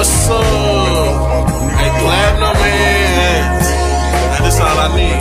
What's up? Hey, platinum man. That's all I need.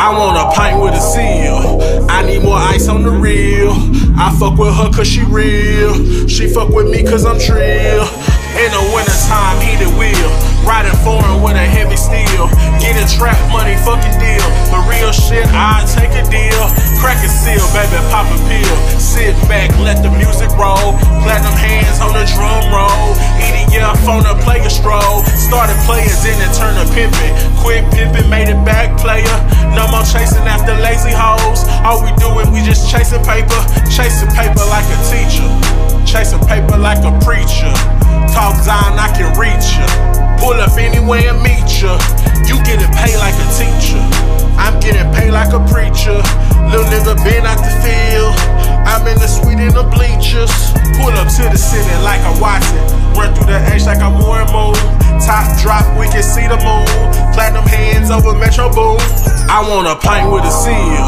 I want a pint with a seal. I need more ice on the reel. I fuck with her cause she real. She fuck with me cause I'm trill. In the wintertime, heated wheel. Riding foreign with a heavy steel. Getting trap money, fucking deal. The real shit, I take a deal. Crack a seal, baby, pop a pill. Sit back, let the music roll. Platinum hands on the drum roll. EDF on the player stroll. Started playing, then it turned to pimping. Quit pimping, made it back player. No more chasing after lazy hoes. All we doing, we just chasing paper. Chasing paper like a teacher. Chasing paper like a preacher. Talk Zion, I can reach ya. Pull up anywhere and meet ya. You getting paid like a teacher. I'm getting paid like a preacher. Little nigga been out the field. I'm in the suite in the bleachers. Pull up to the city like I watch it. Run through the H like I'm more moon. Top drop, we can see the moon. Platinum hands over Metro Boom. I want a pint with a seal.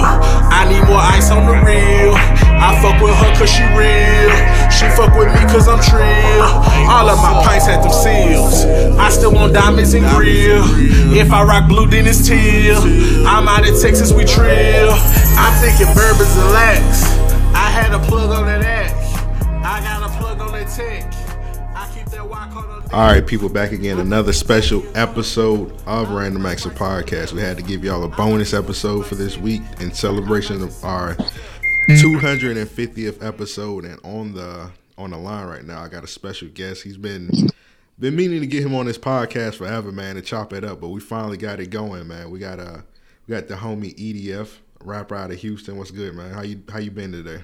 I need more ice on the reel. I fuck with her cause she real. She fuck with me cause I'm trill. All of my pints had them seals. I still want diamonds and grill. If I rock blue, then it's teal. I'm out of Texas, we trill. I'm thinking bourbons and lax. Had a plug on that act. I got a plug on that tech. All right, people, back again. Another special episode of Random Acts of Podcast. We had to give y'all a bonus episode for this week in celebration of our 250th episode. And on the on the line right now, I got a special guest. He's been been meaning to get him on this podcast forever, man, to chop it up. But we finally got it going, man. We got uh we got the homie EDF rapper out of Houston. What's good, man? How you how you been today?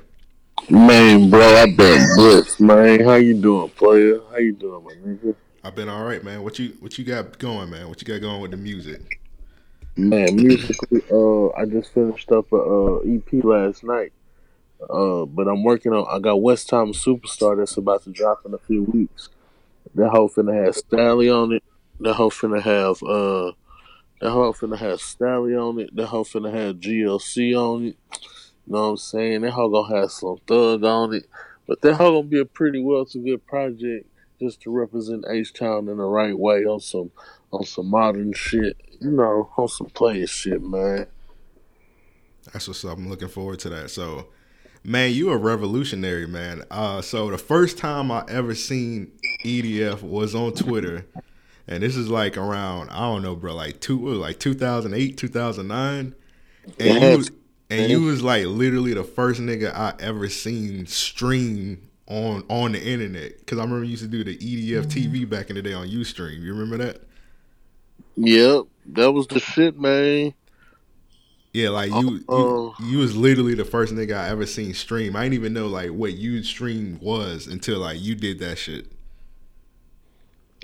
Man, bro, I been blitzed, man. How you doing, player? How you doing, my nigga? I've been all right, man. What you what you got going, man? What you got going with the music? Man, musically, uh, I just finished up a uh, EP last night. Uh, but I'm working on. I got West Time Superstar that's about to drop in a few weeks. That hoe finna have Stalley on it. That hoe finna have uh, that hoe finna have Stalley on it. That hoe finna have GLC on it. You know what I'm saying? That hoe gonna have some Thug on it. But that hoe gonna be a pretty well to good project just to represent H Town in the right way on some on some modern shit. You know, on some player shit, man. That's what's up. I'm looking forward to that. So, man, you a revolutionary, man. Uh, so the first time I ever seen EDF was on Twitter, and this is like around I don't know, bro, like two, what was it, like 2008, 2009, and you was, and you was like literally the first nigga I ever seen stream on on the internet. Cause I remember you used to do the EDF TV back in the day on UStream. You remember that? Yep, that was the shit, man. Yeah, like you, Uh, you, you was literally the first nigga I ever seen stream. I didn't even know like what you stream was until like you did that shit.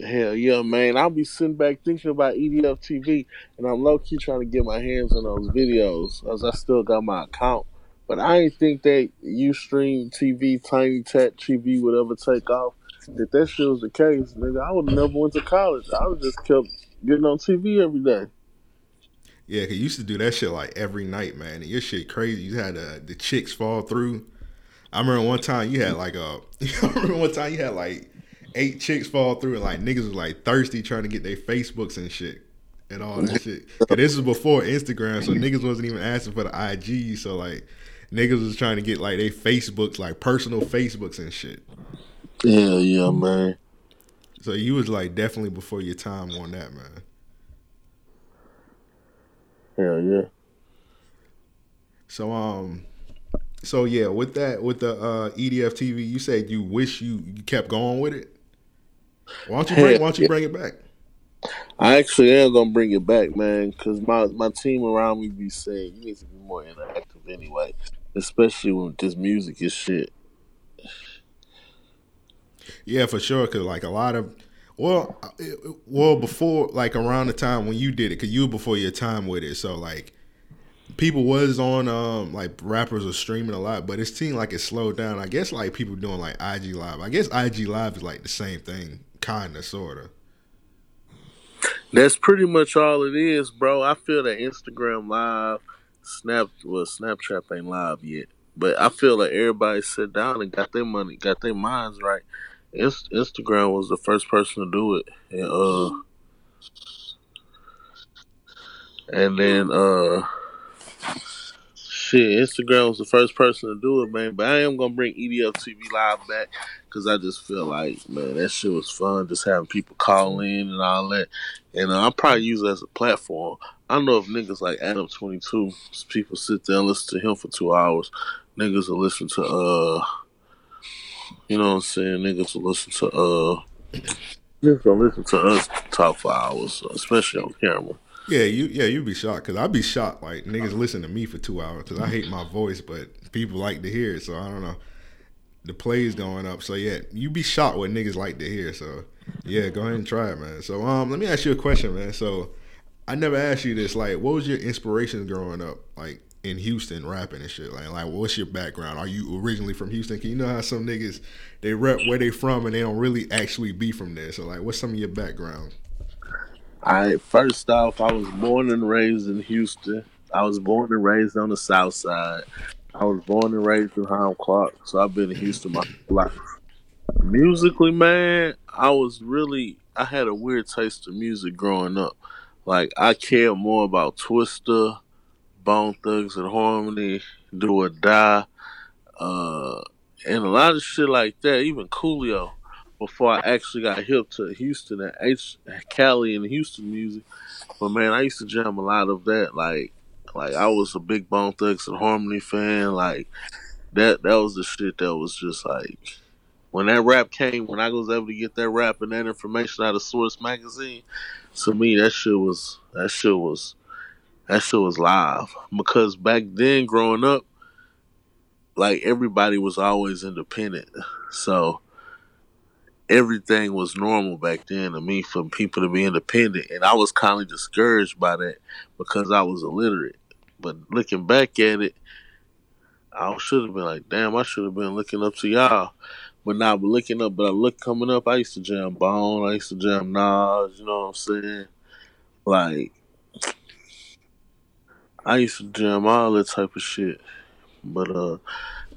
Hell yeah, man. I'll be sitting back thinking about EDF TV, and I'm low key trying to get my hands on those videos, as I still got my account. But I ain't think that Ustream TV, Tiny Tat TV would ever take off. If that shit was the case, nigga, I would never went to college. I would just kept getting on TV every day. Yeah, you used to do that shit like every night, man. And your shit crazy. You had uh, the chicks fall through. I remember one time you had like a. I remember one time you had like eight chicks fall through, and like niggas was like thirsty trying to get their Facebooks and shit and all that shit. And this was before Instagram, so niggas wasn't even asking for the IG. So like niggas was trying to get like their Facebooks, like personal Facebooks and shit. Hell yeah, man. So you was like definitely before your time on that, man. Hell yeah. So um, so yeah, with that with the uh, EDF TV, you said you wish you, you kept going with it. Why don't you bring Why don't you bring it back? I actually am gonna bring it back, man, because my my team around me be saying you need to be more interactive anyway, especially when this music is shit. Yeah, for sure. Cause like a lot of, well, uh, it- well before like around the time when you did it, cause you were before your time with it. So like, people was on um like rappers are streaming a lot, but it seemed like it slowed down. I guess like people doing like IG live. I guess IG live is like the same thing, kinda, sorta. That's pretty much all it is, bro. I feel that Instagram Live, Snap well Snapchat ain't live yet. But I feel like everybody sat down and got their money, got their minds right. Inst- Instagram was the first person to do it, and uh, and then uh, shit, Instagram was the first person to do it, man. But I am gonna bring EDF TV live back because I just feel like, man, that shit was fun. Just having people call in and all that, and uh, I'll probably use it as a platform. I know if niggas like Adam Twenty Two, people sit there and listen to him for two hours, niggas will listen to uh, you know what I'm saying? Niggas will listen to uh, niggas gonna listen to us talk for hours, especially on camera. Yeah, you yeah you'd be shocked because I'd be shocked like niggas listen to me for two hours because I hate my voice, but people like to hear it. So I don't know. The plays going up, so yeah, you'd be shocked what niggas like to hear. So yeah, go ahead and try it, man. So um, let me ask you a question, man. So I never asked you this. Like, what was your inspiration growing up? Like in Houston, rapping and shit. Like, like what's your background? Are you originally from Houston? Can you know how some niggas they rep where they from and they don't really actually be from there? So like, what's some of your background? I first off, I was born and raised in Houston. I was born and raised on the South Side. I was born and raised in Hiram Clark, so I've been in Houston my whole life. Musically, man, I was really I had a weird taste of music growing up. Like I cared more about Twista, Bone Thugs-n-Harmony, Do or Die, uh, and a lot of shit like that. Even Coolio before I actually got hip to Houston and H Cali and Houston music. But man, I used to jam a lot of that. Like, like I was a big Bone Thugs-n-Harmony fan. Like that, that was the shit that was just like when that rap came. When I was able to get that rap and that information out of Source magazine, to me that shit was that shit was that shit was live. Because back then, growing up, like everybody was always independent, so everything was normal back then to me for people to be independent and I was kind of discouraged by that because I was illiterate. But looking back at it, I should have been like, damn, I should have been looking up to y'all. But now I'm looking up, but I look coming up, I used to jam Bone, I used to jam Nas, you know what I'm saying? Like, I used to jam all that type of shit. But, uh,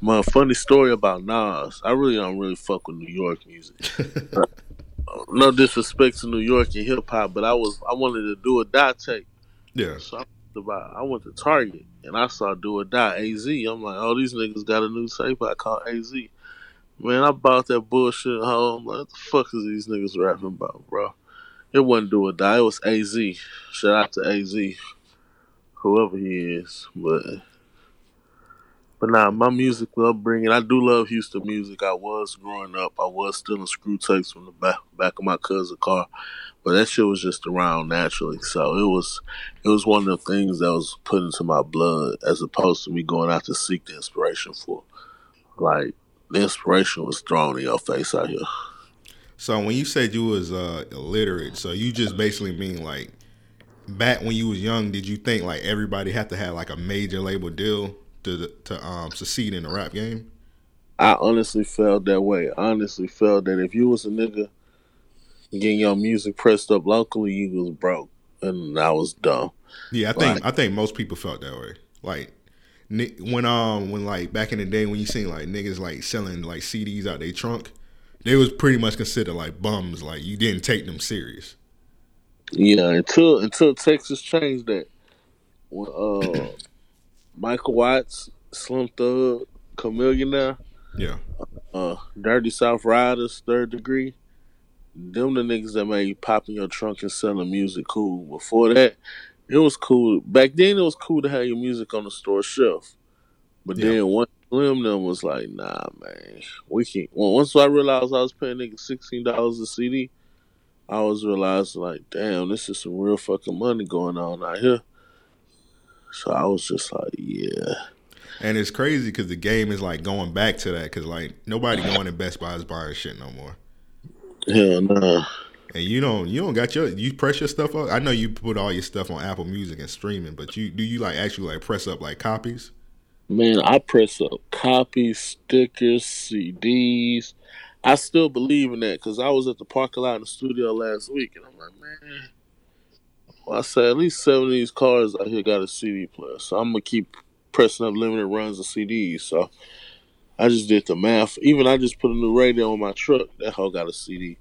my funny story about Nas, I really don't really fuck with New York music. no disrespect to New York and hip hop, but I was I wanted to do a die tape. Yeah. So I went, to, I went to Target and I saw Do or Die AZ. I'm like, oh, these niggas got a new tape I call AZ. Man, I bought that bullshit home. Like, what the fuck is these niggas rapping about, bro? It wasn't Do or Die. It was AZ. Shout out to AZ, whoever he is. But but nah, my music upbringing, I do love Houston music. I was growing up. I was stealing screw tapes from the back back of my cousin's car, but that shit was just around naturally. So it was it was one of the things that was put into my blood, as opposed to me going out to seek the inspiration for. Like the inspiration was thrown in your face out here. So when you said you was uh, illiterate, so you just basically mean like back when you was young, did you think like everybody had to have like a major label deal to to um, succeed in the rap game? I honestly felt that way. I honestly felt that if you was a nigga getting your music pressed up locally, you was broke, and I was dumb. Yeah, I think like, I think most people felt that way. Like when um when like back in the day when you seen like niggas like selling like CDs out their trunk, they was pretty much considered like bums. Like you didn't take them serious. Yeah, until until Texas changed that. When, uh, Michael Watts, Slim Thug, Chamillionaire, yeah, uh, Dirty South Riders, Third Degree. Them the niggas that made popping your trunk and selling music cool. Before that, it was cool. Back then, it was cool to have your music on the store shelf. But yeah. then once Slim them was like, nah, man, we can't. Well, once I realized I was paying niggas sixteen dollars a CD, I was realizing like, damn, this is some real fucking money going on out here. So I was just like, yeah. And it's crazy because the game is like going back to that because like nobody going to Best Buy is buying shit no more. Hell no. Nah. And you don't you don't got your you press your stuff up. I know you put all your stuff on Apple Music and streaming, but you do you like actually like press up like copies? Man, I press up copies, stickers, CDs. I still believe in that because I was at the parking lot in the studio last week, and I'm like, man, I say at least seven of these cars out here got a CD player, so I'm gonna keep pressing up limited runs of CDs. So I just did the math. Even I just put a new radio on my truck. That hoe got a CD.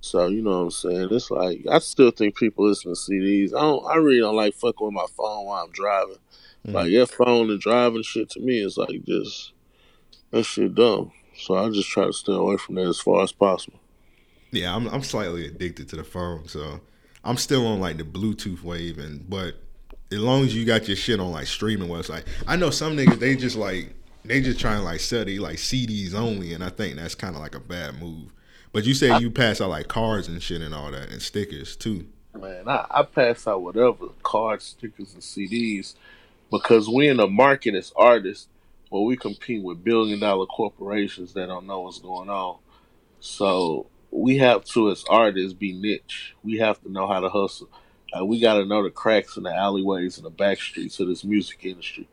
So you know what I'm saying? It's like I still think people listen to CDs. I don't. I really don't like fucking with my phone while I'm driving. Mm. Like your phone and driving shit to me is like just that shit dumb. So I just try to stay away from that as far as possible. Yeah, I'm I'm slightly addicted to the phone, so I'm still on like the Bluetooth wave, and but as long as you got your shit on like streaming website, I know some niggas they just like they just trying like study like CDs only, and I think that's kind of like a bad move. But you say you pass out like cards and shit and all that, and stickers too. Man, I, I pass out whatever cards, stickers, and CDs because we in the market as artists where we compete with billion dollar corporations that don't know what's going on. So we have to, as artists, be niche. We have to know how to hustle. Uh, we got to know the cracks in the alleyways and the back streets of this music industry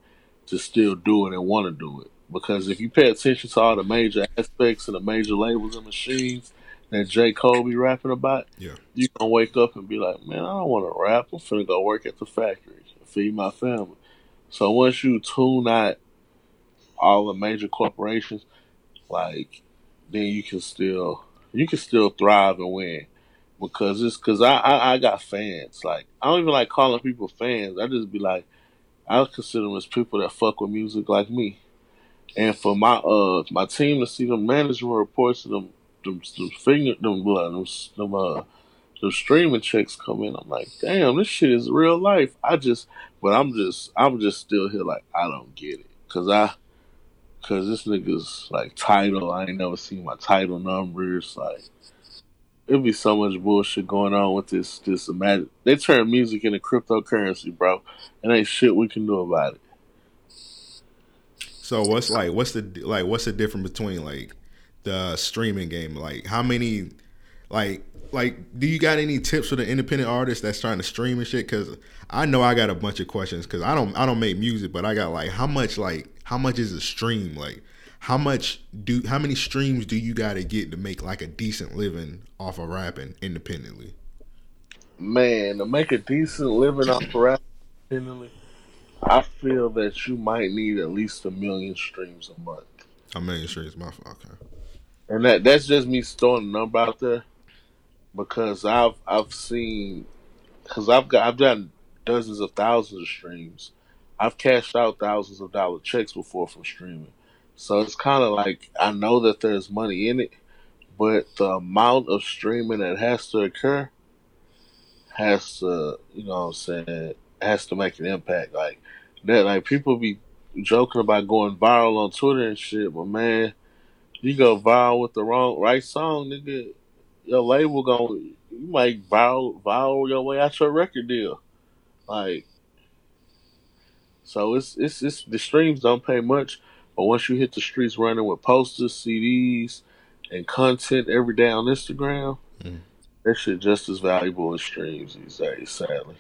to still do it and want to do it. Because if you pay attention to all the major aspects and the major labels and machines that J. Cole be rapping about, yeah. you gonna wake up and be like, man, I don't want to rap. I'm finna go work at the factory and feed my family. So once you tune out all the major corporations, like then you can still you can still thrive and win because it's because I, I, I got fans. Like I don't even like calling people fans. I just be like I consider them as people that fuck with music like me. And for my uh my team to see the management reports of them them, them finger them blood them, them uh the streaming checks come in. I'm like, damn, this shit is real life. I just, but I'm just, I'm just still here. Like, I don't get it, cause I, cause this nigga's like title. I ain't never seen my title numbers. Like, it'd be so much bullshit going on with this. This imagine they turn music into cryptocurrency, bro, and ain't shit we can do about it. So what's like? What's the like? What's the difference between like the streaming game? Like, how many? Like, like, do you got any tips for the independent artist that's trying to stream and shit? Because I know I got a bunch of questions. Because I don't, I don't make music, but I got like, how much, like, how much is a stream? Like, how much do, how many streams do you got to get to make like a decent living off of rapping independently? Man, to make a decent living off of rapping independently, I feel that you might need at least a million streams a month. A million streams, my okay. And that that's just me throwing a number out there because I've I've seen because I've got I've done dozens of thousands of streams. I've cashed out thousands of dollar checks before from streaming, so it's kind of like I know that there's money in it, but the amount of streaming that has to occur has to you know what I'm saying has to make an impact like that. Like people be joking about going viral on Twitter and shit, but man, you go viral with the wrong right song, nigga your label going you might viral viral your way out your record deal. Like so it's it's it's the streams don't pay much, but once you hit the streets running with posters, CDs, and content every day on Instagram, mm. that shit just as valuable as streams these days, sadly.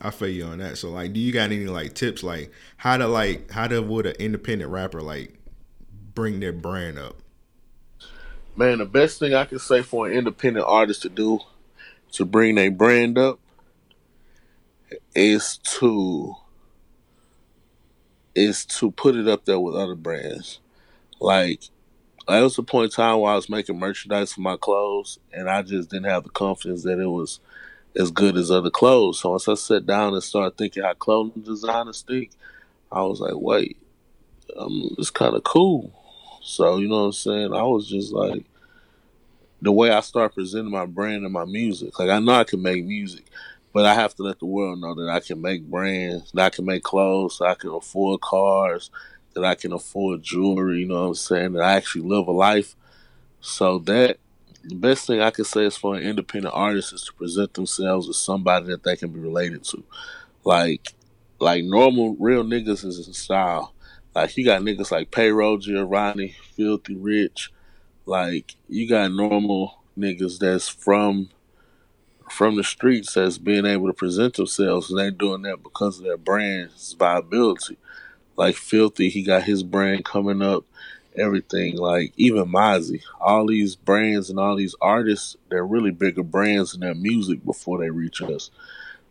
I feel you on that. So like do you got any like tips like how to like how to would an independent rapper like bring their brand up? Man, the best thing I can say for an independent artist to do to bring their brand up is to is to put it up there with other brands. Like there was a point in time where I was making merchandise for my clothes and I just didn't have the confidence that it was as good as other clothes. So once I sat down and started thinking how clothing designers think, I was like, wait, um, it's kind of cool. So, you know what I'm saying? I was just like, the way I start presenting my brand and my music. Like, I know I can make music, but I have to let the world know that I can make brands, that I can make clothes, I can afford cars, that I can afford jewelry, you know what I'm saying? That I actually live a life. So, that the best thing I can say is for an independent artist is to present themselves as somebody that they can be related to. Like, like normal real niggas is in style. Like you got niggas like Payroll Giovanni, Filthy Rich. Like you got normal niggas that's from from the streets that's being able to present themselves and they doing that because of their brand's viability. Like Filthy, he got his brand coming up, everything. Like even Mozzy, all these brands and all these artists, they're really bigger brands in their music before they reach us.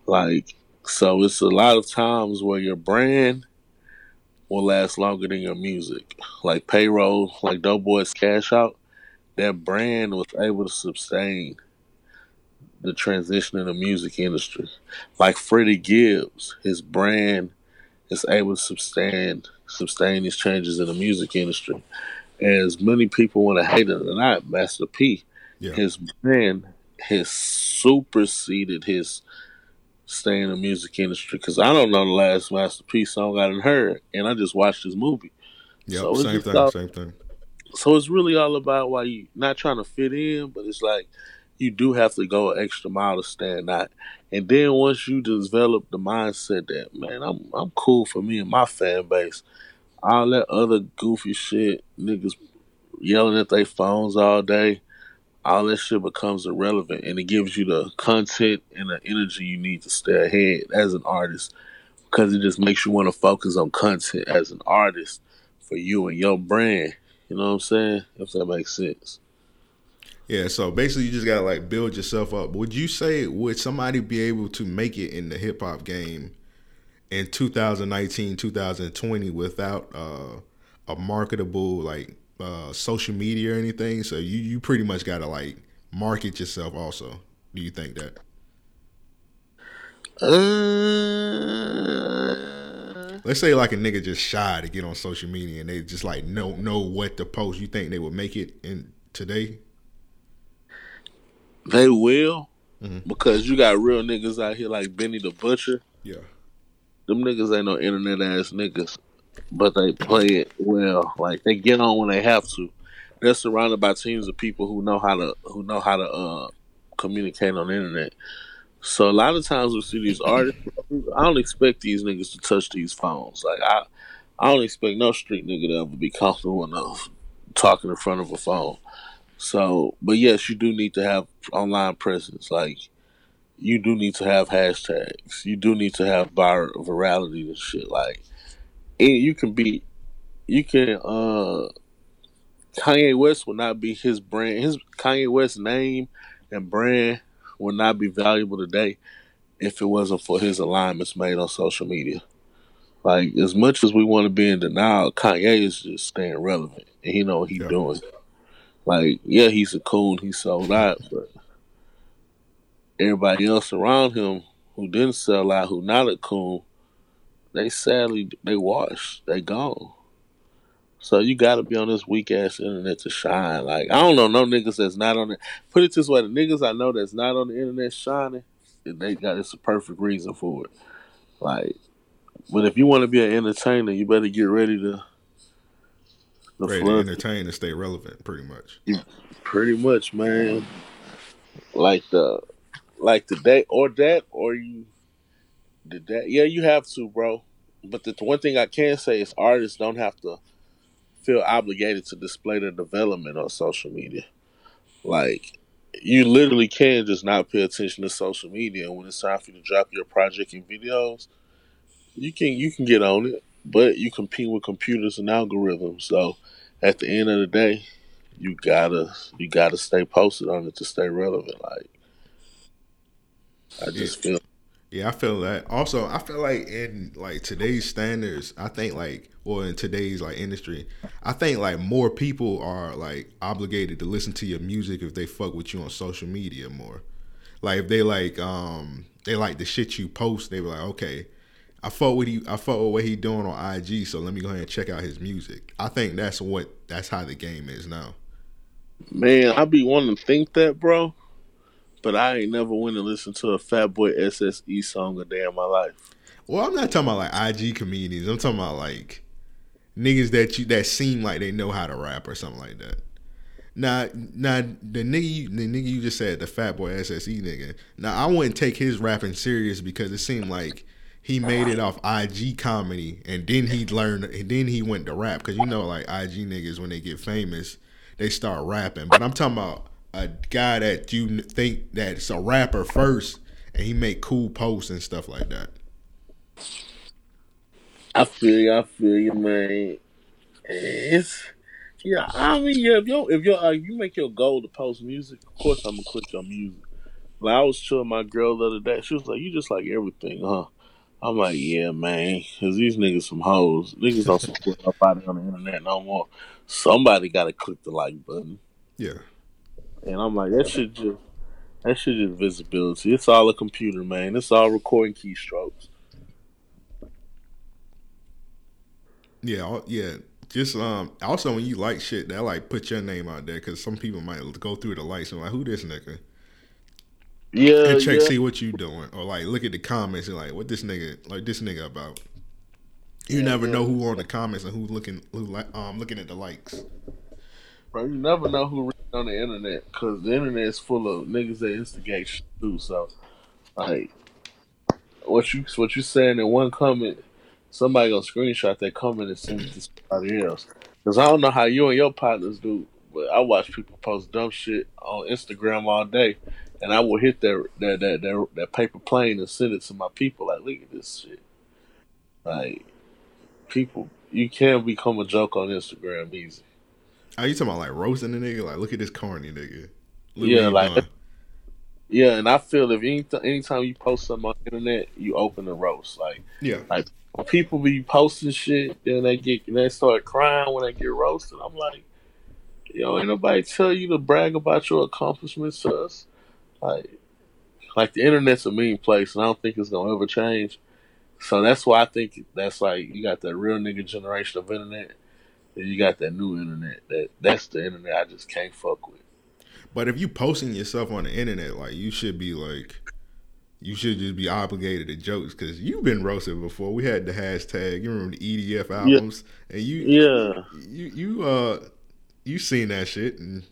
Like, so it's a lot of times where your brand will last longer than your music. Like payroll, like Doughboyz Cashout, that brand was able to sustain the transition in the music industry. Like Freddie Gibbs, his brand is able to sustain sustain these changes in the music industry. As many people want to hate it or not, Master P, Yeah. his brand has superseded his stay in the music industry. Because I don't know the last Master P song I done heard, and I just watched his movie. Yep, So same thing, all- same thing. So it's really all about why you not trying to fit in, but it's like you do have to go an extra mile to stand out. And then once you develop the mindset that man, I'm I'm cool for me and my fan base, all that other goofy shit, niggas yelling at their phones all day, all that shit becomes irrelevant, and it gives you the content and the energy you need to stay ahead as an artist, because it just makes you want to focus on content as an artist for you and your brand. You know what I'm saying? If that makes sense. Yeah, so basically you just gotta like build yourself up. Would you say would somebody be able to make it in the hip hop game in 2019, 2020 without uh, a marketable like uh, social media or anything? So you you pretty much gotta like market yourself also. Do you think that? Uh, Let's say like a nigga just shy to get on social media and they just like know know what to post. You think they would make it in today? They will, Mhm. because you got real niggas out here like Benny the Butcher. Yeah. Them niggas ain't no internet ass niggas, but they play it well. Like they get on when they have to. They're surrounded by teams of people who know how to who know how to uh, communicate on the internet. So a lot of times we see these artists. I don't expect these niggas to touch these phones. Like I, I don't expect no street nigga to ever be comfortable enough talking in front of a phone. So, but yes, you do need to have online presence. Like you do need to have hashtags. You do need to have vir- virality and shit. Like, and you can be, you can. uh Kanye West will not be his brand. His Kanye West name and brand will not be valuable today if it wasn't for his alignments made on social media. Like, as much as we want to be in denial, Kanye is just staying relevant, and he know what he's Yeah. doing. Like, yeah, he's a coon. He sold out, but everybody else around him who didn't sell out, who not a coon, they sadly they washed, they gone. So you got to be on this weak ass internet to shine. Like I don't know no niggas that's not on it. Put it this way: the niggas I know that's not on the internet shining, they got it's a perfect reason for it. Like, but if you want to be an entertainer, you better get ready to. The Ready to entertain and stay relevant, pretty much. Pretty much, man. Like the, like the day or that or you, did that? Yeah, you have to, bro. But the one thing I can say is artists don't have to feel obligated to display their development on social media. Like you literally can just not pay attention to social media and when it's time for you to drop your project and videos. You can you can get on it, but you compete with computers and algorithms. So at the end of the day, you gotta you gotta stay posted on it to stay relevant. Like I just feel Yeah, I feel that. Also, I feel like in like today's standards, I think like or in today's like industry, I think like more people are like obligated to listen to your music if they fuck with you on social media more. Like if they like um they like the shit you post, they were like, okay, I fuck with you I fuck with what he doing on IG, so let me go ahead and check out his music. I think that's what that's how the game is now. man, I be wanting to think that, bro. But I ain't never went and listened to a Fat Boy SSE song a day in my life. Well, I'm not talking about like IG comedians. I'm talking about like niggas that you that seem like they know how to rap or something like that. Now, now the nigga, you, the nigga you just said, the Fat Boy SSE nigga. Now, I wouldn't take his rapping serious because it seemed like he made it off IG comedy, and then he learned, and then he went to rap because you know, like IG niggas when they get famous, they start rapping. But I'm talking about a guy that you think that's a rapper first, and he make cool posts and stuff like that. I feel you, I feel you, man. It's yeah. I mean, yeah. If you if you uh, you make your goal to post music, of course I'm gonna click your music. Like I was chilling my girl the other day. She was like, "You just like everything, huh?" I'm like, "Yeah, man." Cause these niggas some hoes. Niggas don't support nobody on the internet no more. Somebody got to click the like button. Yeah. And I'm like, that should just that should just visibility. It's all a computer, man. It's all recording keystrokes. Yeah, yeah. Just um. Also, when you like shit, that like put your name out there because some people might go through the likes and like, who this nigga? Yeah, and check yeah. see what you doing, or like look at the comments and like, what this nigga like this nigga about. You Yeah, never yeah. know who on the comments and who's looking who like um looking at the likes. Bro, you never know who on the internet because the internet is full of niggas that instigate shit too. So, like, what you what you saying in one comment, somebody gonna screenshot that comment and send it to somebody else. Because I don't know how you and your partners do, but I watch people post dumb shit on Instagram all day, and I will hit that that that that, that paper plane and send it to my people. Like, look at this shit. Like, people, you can't become a joke on Instagram easy. Are you talking about like roasting the nigga? Like, look at this corny nigga. Look Yeah, like- doing. Yeah, and I feel if any anytime you post something on the internet, you open the roast. Like yeah, like people be posting shit, then they get they start crying when they get roasted. I'm like, yo, ain't nobody tell you to brag about your accomplishments to us. Like, like the internet's a mean place, and I don't think it's gonna ever change. So that's why I think that's like you got that real nigga generation of internet, and you got that new internet. That that's the internet I just can't fuck with. But if you posting yourself on the internet, like you should be like, you should just be obligated to jokes because you've been roasted before. We had the hashtag. You remember the EDF albums, and you, Yeah. you, you, uh, you seen that shit, and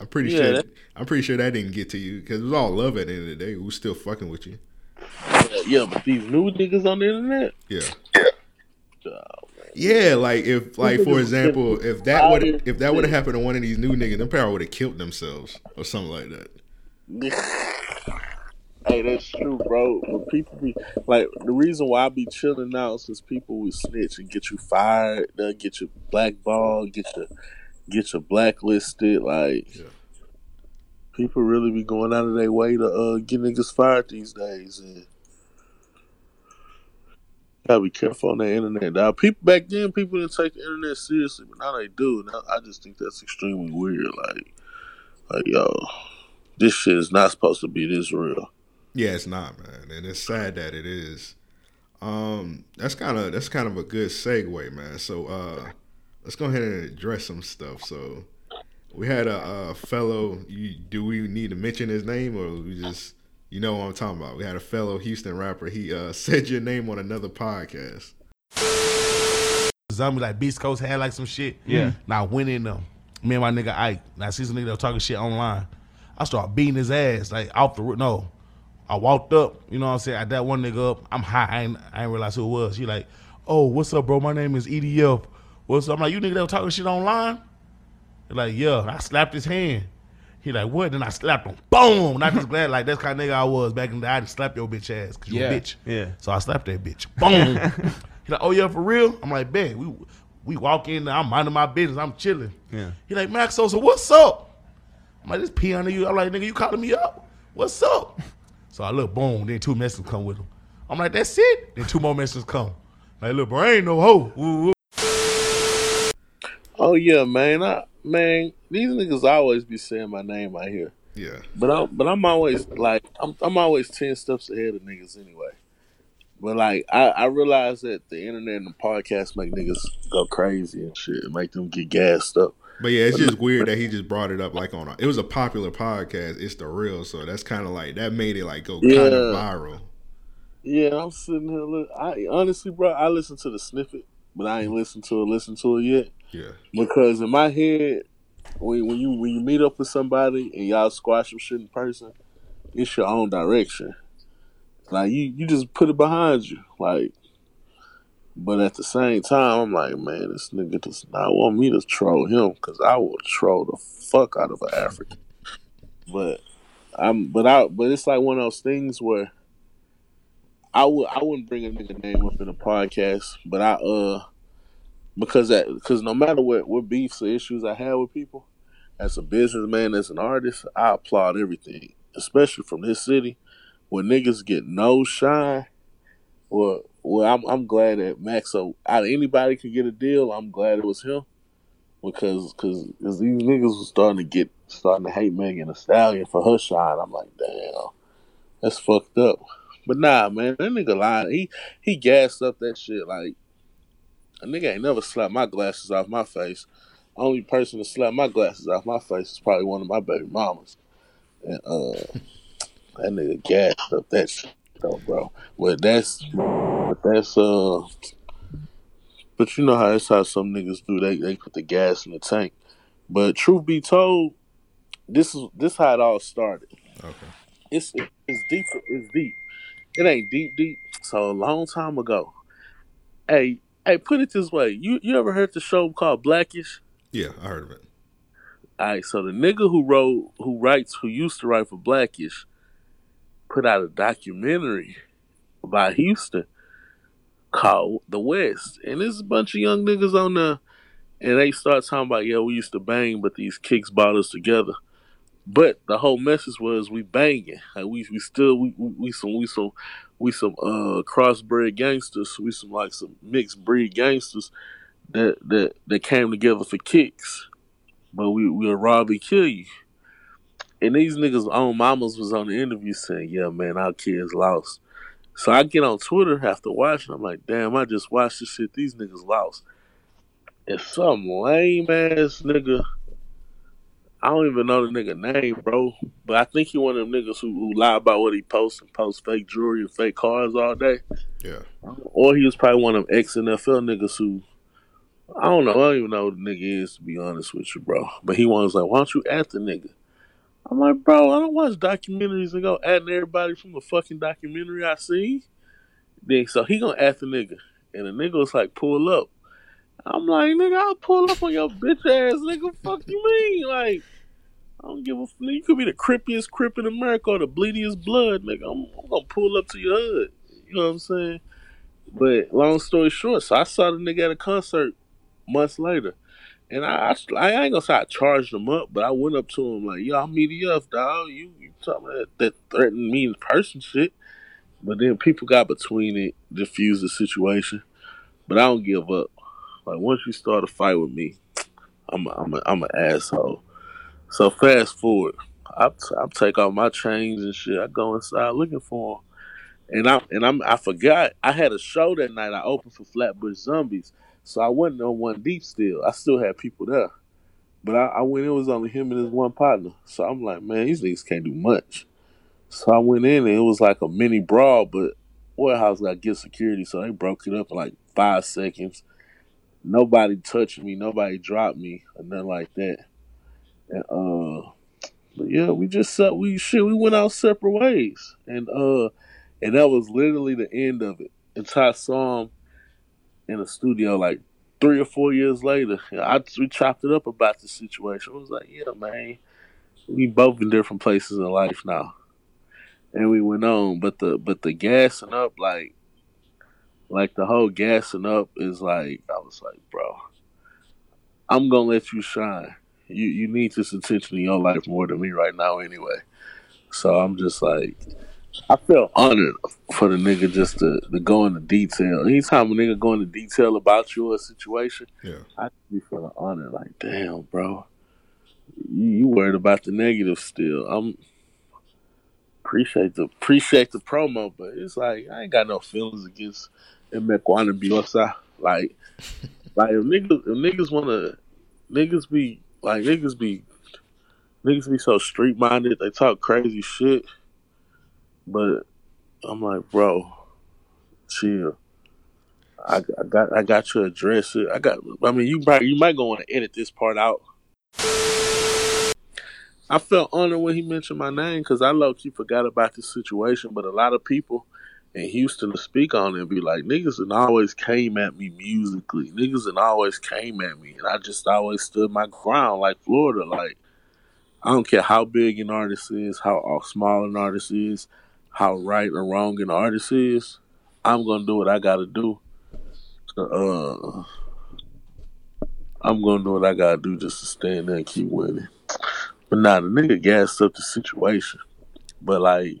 I'm pretty Yeah, sure, that- I'm pretty sure that didn't get to you because it was all love at the end of the day. We was still fucking with you. Yeah, but these new niggas on the internet, Yeah. oh, Yeah, like if, like for example, if that would if that would have happened to one of these new niggas, them probably would have killed themselves or something like that. hey, that's true, bro. When people be like, the reason why I be chilling now is because people will snitch and get you fired, they'll get you blackballed, get you get you blacklisted. Like, Yeah. people really be going out of their way to uh, get niggas fired these days, and gotta be careful on the internet. Now, people back then, people didn't take the internet seriously, but now they do. I, I just think that's extremely weird. Like, like yo, this shit is not supposed to be this real. Yeah, it's not, man, and it's sad that it is. Um, that's kind of that's kind of a good segue, man. So uh, let's go ahead and address some stuff. So we had a, uh fellow. You, do we need to mention his name, or we just you know what I'm talking about? We had a fellow Houston rapper. He uh, said your name on another podcast. Zombie like Beast Coast had like some shit. Yeah. Now I went in them. Me and my nigga Ike. Now I see some nigga that was talking shit online. I start beating his ass like off the road. No. I walked up, you know what I'm saying? I that one nigga up. I'm high. I ain't, I ain't realize who it was. He like, oh, what's up, bro? My name is EDF. What's up? I'm like, you nigga that was talking shit online? He like, yeah. I slapped his hand. He like, what? Then I slapped him. Boom! And I just glad like that's kind of nigga I was back in the day. I just slapped your bitch ass because you Yeah. a bitch. Yeah. So I slapped that bitch. Boom. he like, oh yeah, for real? I'm like, bet. We we walk in, I'm minding my business, I'm chilling. Yeah. He like, Max Sosa, what's up? I'm like, this pee under you. I'm like, nigga, you calling me up? What's up? So I look, boom, then two messages come with him. I'm like, that's it? Then two more messages come. Like, look, bro, I ain't no hoe. Woo, woo. Oh yeah, man. I, man, these niggas always be saying my name out here. Yeah, But I'm but I'm always like I'm I'm always ten steps ahead of niggas anyway. But like I, I realize that the internet and the podcast make niggas go crazy and shit, make them get gassed up. but yeah, it's just weird that he just brought it up like on a. It was a popular podcast. It's the real, so that's kind of like that made it like go kind Yeah. of viral. Yeah, I'm sitting here. Look, I honestly, bro, I listened to the snippet, but I ain't listened to it. Listen to it yet Yeah, because in my head, when when you when you meet up with somebody and y'all squash some shit in person, it's your own direction. Like you, you just put it behind you. Like, but at the same time, I'm like, man, this nigga does not want me to troll him because I will troll the fuck out of an African. But I'm, but I, but it's like one of those things where I would, I wouldn't bring a nigga name up in a podcast, but I, uh, because that, because no matter what, what beefs or issues I have with people, as a businessman, as an artist, I applaud everything, especially from this city, where niggas get no shine. Well, well, I'm I'm glad that Maxo out of anybody could get a deal. I'm glad it was him because cause, cause these niggas was starting to get starting to hate Megan Thee Stallion for her shine. I'm like, damn, that's fucked up. But nah, man, that nigga lying. He he gassed up that shit like a nigga ain't never slapped my glasses off my face. Only person to slap my glasses off my face is probably one of my baby mamas. And uh that nigga gassed up that shit though, bro. But that's but that's uh but you know how that's how some niggas do. They they put the gas in the tank. But truth be told, this is this how it all started. Okay. It's it's deep. It's deep. It ain't deep deep. So a long time ago. Hey hey, put it this way. You you ever heard the show called Blackish? Yeah, I heard of it. All right, so the nigga who wrote, who writes, who used to write for Blackish, put out a documentary about Houston called The West, and there's a bunch of young niggas on there, and they start talking about, yeah, we used to bang, but these kicks brought us together. But the whole message was we banging, like we we still we we, we some we some we some uh crossbred gangsters, we some like some mixed breed gangsters that that that came together for kicks but we we'll rob and kill you. And these niggas own mamas was on the interview saying, Yeah, man, our kids lost. So I get on Twitter after watching, I'm like, damn, I just watched this shit, these niggas lost. And some lame ass nigga, I don't even know the nigga name, bro. But I think he one of them niggas who, who lie about what he posts and post fake jewelry and fake cars all day. Yeah. Or he was probably one of them ex NFL niggas who I don't know. I don't even know who the nigga is to be honest with you, bro. But he was like, "Why don't you at the nigga?" I'm like, bro, I don't watch documentaries and go atting everybody from the fucking documentary I see. Then so he gonna at the nigga, and the nigga was like, "Pull up." I'm like, nigga, I'll pull up on your bitch ass, nigga. Fuck you mean? Like, I don't give a fuck. You could be the crippiest crip in America or the bleediest blood, nigga. I'm, I'm gonna pull up to your hood. You know what I'm saying? But long story short, so I saw the nigga at a concert months later. And I, I, I ain't gonna say I charged him up, but I went up to him like, "Yo, I'm EDF, dog. You, you talking that, that threatened me in person shit?" But then people got between it, diffused the situation. But I don't give up. Like once you start a fight with me, I'm a, I'm a, I'm an asshole. So fast forward, I I take off my chains and shit. I go inside looking for him, and I and I'm I forgot I had a show that night. I opened for Flatbush Zombies. So I wasn't on one deep still. I still had people there. But I, I went it was only him and his one partner. So I'm like, man, these niggas can't do much. So I went in and it was like a mini brawl, but warehouse got good security, so they broke it up in like five seconds. Nobody touched me, nobody dropped me, or nothing like that. And uh but yeah, we just uh, we shit, we went our separate ways. And uh and that was literally the end of it. Until I saw him in the studio like three or four years later. I we chopped it up about the situation. I was like, yeah, man, we both in different places in life now, and we went on. But the but the gassing up, like, like the whole gassing up is like, I was like, bro, I'm gonna let you shine. You you need this attention in your life more than me right now, anyway. So I'm just like, I feel honored for the nigga just to, to go into detail. Anytime a nigga go into detail about you or a situation, Yeah. I be feeling honored. Like, damn, bro, you, you worried about the negative still. I'm appreciate the appreciate the promo, but it's like I ain't got no feelings against Emekwanem Biosah. Like, like if niggas if niggas wanna niggas be like niggas be niggas be so street minded. They talk crazy shit. But I'm like, bro, chill. I, I got I got to address. I got. I mean, you probably you might go want to edit this part out. I felt honored when he mentioned my name because I low key forgot about this situation. But a lot of people in Houston to speak on it and be like, niggas and always came at me musically. Niggas and always came at me, and I just always stood my ground like Florida. Like I don't care how big an artist is, how small an artist is, how right or wrong an artist is. I'm gonna do what I gotta do. Uh, I'm gonna do what I gotta do just to stand there and keep winning. But nah, the nigga gassed up the situation. But like,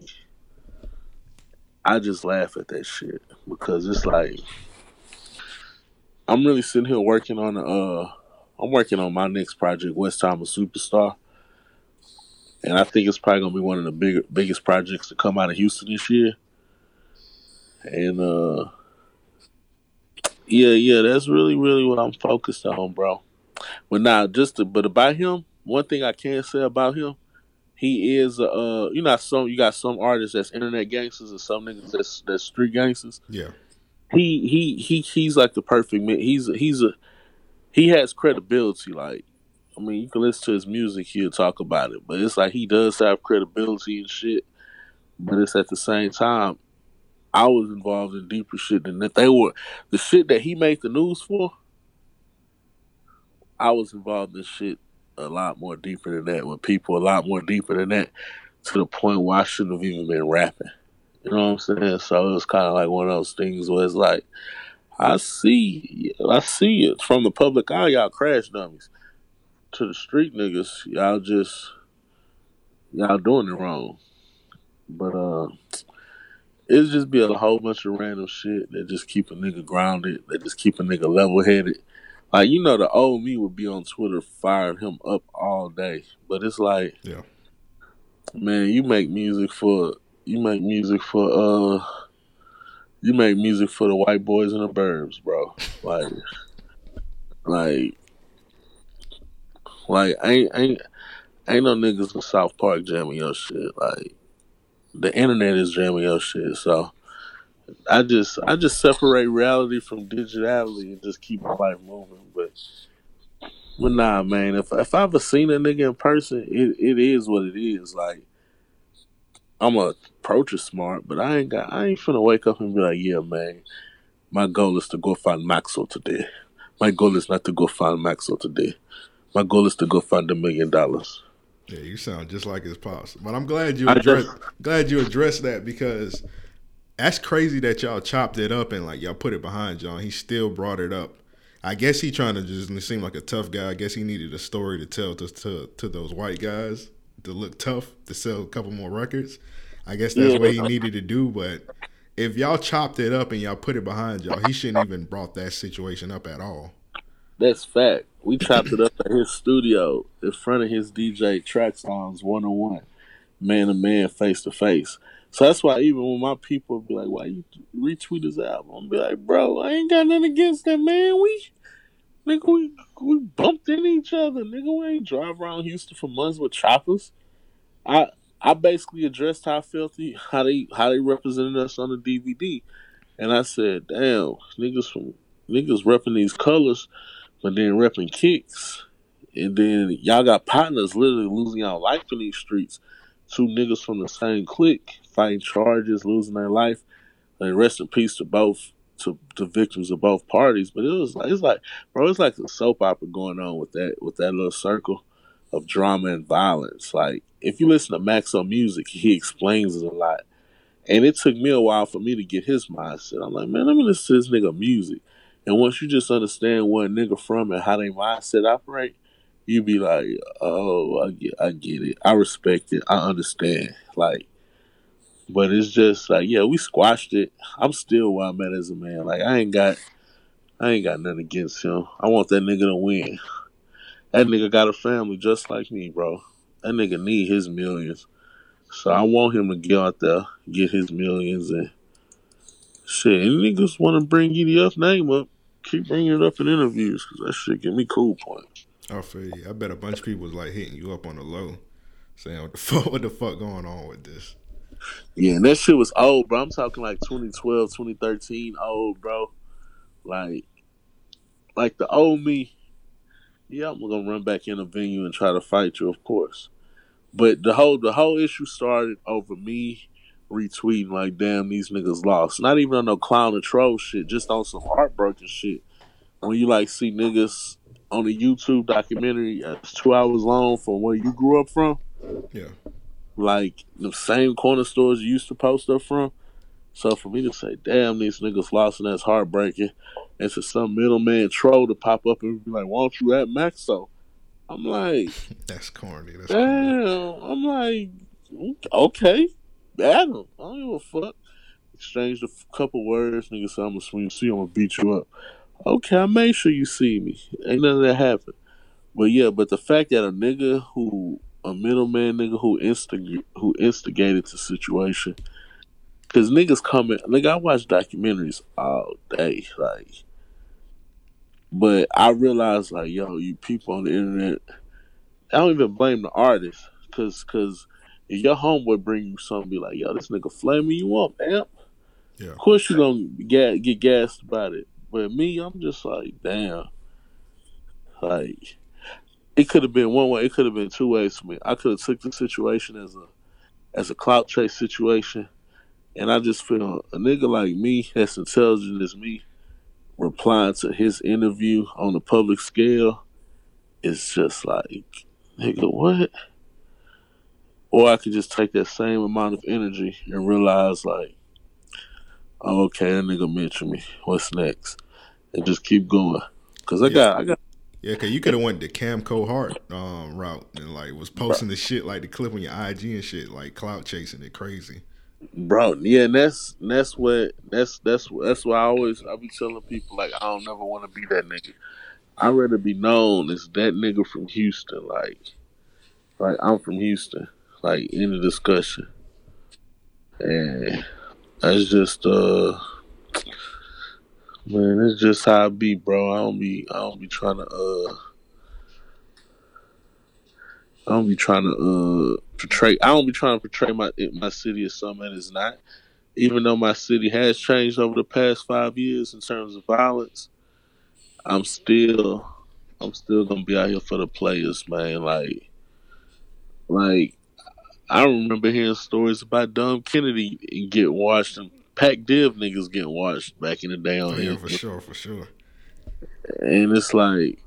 I just laugh at that shit because it's like I'm really sitting here working on uh I'm working on my next project, West Time a Superstar. And I think it's probably gonna be one of the bigger biggest projects to come out of Houston this year. And uh yeah, yeah, that's really, really what I'm focused on, bro. But now, just to, but about him, one thing I can say about him, he is uh, you know, some you got some artists that's internet gangsters and some niggas that's that's street gangsters. Yeah. He he he he's like the perfect man. He's he's a he has credibility. Like, I mean, you can listen to his music, he'll talk about it, but it's like he does have credibility and shit. But it's at the same time, I was involved in deeper shit than that. They were the shit that he made the news for. I was involved in shit a lot more deeper than that, with people a lot more deeper than that, to the point where I shouldn't have even been rapping. You know what I'm saying? So it was kind of like one of those things where it's like, I see, I see it from the public eye. Y'all crash dummies. To the street niggas, y'all just y'all doing it wrong. But uh, it's just be a whole bunch of random shit that just keep a nigga grounded. That just keep a nigga level headed. Like you know, the old me would be on Twitter firing him up all day. But it's like, Yeah. man, you make music for you make music for uh you make music for the white boys and the burbs, bro. Like like like ain't ain't ain't no niggas in South Park jamming your shit. Like the internet is jamming your shit. So I just I just separate reality from digitality and just keep life moving. But but nah man, if if I ever seen a nigga in person, it, it is what it is. Like I'm a approach it smart, but I ain't got I ain't finna wake up and be like, yeah, man, my goal is to go find Maxwell today. My goal is not to go find Maxwell today. My goal is to go find a million dollars. Yeah, you sound just like his pops. But I'm glad you addressed just- glad you addressed that because that's crazy that y'all chopped it up and like y'all put it behind y'all. He still brought it up. I guess he trying to just seem like a tough guy. I guess he needed a story to tell to to, to those white guys to look tough to sell a couple more records. I guess that's Yeah. what he needed to do. But if y'all chopped it up and y'all put it behind y'all, he shouldn't even brought that situation up at all. That's fact. We chopped it up at his studio in front of his DJ track songs one on one, man to man, face to face. So that's why even when my people be like, "Why you retweet his album?" Be like, "Bro, I ain't got nothing against that man. We, nigga, we we bumped into each other. Nigga, we ain't drive around Houston for months with choppers." I I basically addressed how filthy how they how they represented us on the DVD, and I said, "Damn, niggas from niggas repping these colors." but then repping kicks. And then y'all got partners literally losing y'all life in these streets. Two niggas from the same clique fighting charges, losing their life. And rest in peace to both to the victims of both parties. But it was like it's like bro, it's like a soap opera going on with that with that little circle of drama and violence. Like if you listen to Maxo music, he explains it a lot. And it took me a while for me to get his mindset. I'm like, man, let me listen to this nigga music. And once you just understand where a nigga from and how they mindset operate, you be like, oh, I get, I get it. I respect it. I understand. Like, but it's just like, yeah, we squashed it. I'm still where I'm at as a man. Like, I ain't got, I ain't got nothing against him. I want that nigga to win. That nigga got a family just like me, bro. That nigga need his millions. So I want him to get out there, get his millions, and shit. Any niggas want to bring EDF name up, keep bringing it up in interviews because that shit give me cool points. I feel you. I bet a bunch of people was like hitting you up on the low, saying what the fuck, what the fuck going on with this? Yeah, and that shit was old, bro. I'm talking like 2012, 2013, old, bro. Like, like the old me. Yeah, I'm gonna run back in the venue and try to fight you, of course. But the whole the whole issue started over me retweeting like, "Damn, these niggas lost." Not even on no clown and troll shit, just on some heartbroken shit. When you like see niggas on a YouTube documentary that's two hours long from where you grew up from Yeah, like the same corner stores you used to post up from. So for me to say, damn, these niggas lost and that's heartbreaking, and for some middleman troll to pop up and be like, why don't you at Maxo? I'm like, that's corny. That's corny. damn. I'm like, Okay, at him. I don't give a fuck. Exchanged a f- couple words. Nigga said, I'm gonna swing you. See, I'm gonna beat you up. Okay, I made sure you see me. Ain't none of that happen. But yeah, but the fact that a nigga who a middleman nigga who instig who instigated the situation, because niggas coming. Nigga, I watch documentaries all day, like. But I realized, like, yo, you people on the internet. I don't even blame the artist, cause, cause if your homeboy bring you something, be like, yo, this nigga flaming you up, man. Yeah. Of course you gonna get get gassed about it. But me, I'm just like, damn. Like, it could have been one way. It could have been two ways for me. I could have took the situation as a as a clout chase situation, and I just feel a nigga like me, that's intelligent as me, replying to his interview on a public scale, is just like, nigga, what? Or I could just take that same amount of energy and realize, like, oh, okay, that nigga mentioned me. What's next? And just keep going. Cause I Yeah. got, I got, Yeah, cause you could have went the Camco Hart um, route and like was posting the shit like the clip on your IG and shit, like clout chasing it crazy. bro. Yeah, and that's that's what that's that's that's why I always I be telling people like I don't never want to be that nigga. I'd rather be known as that nigga from Houston, like like I'm from Houston, like in the discussion. And that's just uh man, it's just how I be, bro. I don't be I don't be trying to uh I don't be trying to uh portray I don't be trying to portray my my city as something that is not. Even though my city has changed over the past five years in terms of violence, I'm still I'm still gonna be out here for the players, man. Like like I remember hearing stories about Dom Kennedy get washed and Pac Div niggas getting watched back in the day Oh, on yeah, for sure, for sure. And it's like,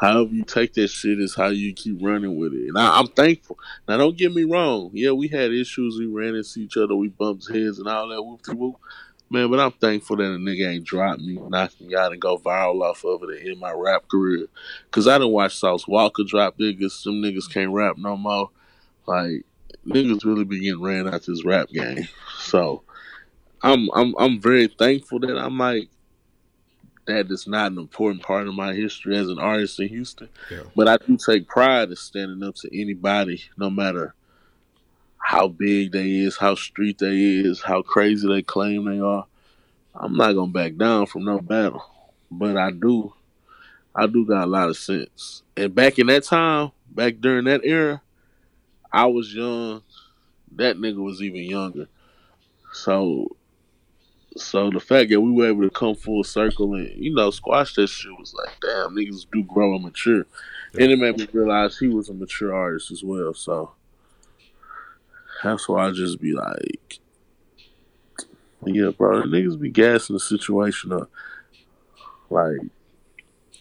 however you take that shit is how you keep running with it. And I, I'm thankful. Now, don't get me wrong. Yeah, we had issues. We ran into each other. We bumped heads and all that whoop de whoop. Man, but I'm thankful that a nigga ain't dropped me, knocked me out, and go viral off of it in my rap career. Because I didn't watch Sauce Walka drop niggas. Some niggas can't rap no more. Like, niggas really be getting ran out this rap game. So, I'm I'm I'm very thankful that I'm like that is not an important part of my history as an artist in Houston. Yeah. But I do take pride in standing up to anybody, no matter how big they is, how street they is, how crazy they claim they are. I'm not gonna back down from no battle. But I do I do got a lot of sense. And back in that time, back during that era, I was young. That nigga was even younger. So so the fact that we were able to come full circle and, you know, squash that shit was like, damn, niggas do grow and mature. And it made me realize he was a mature artist as well. So that's why I just be like, yeah, bro, niggas be gassing the situation up. Like,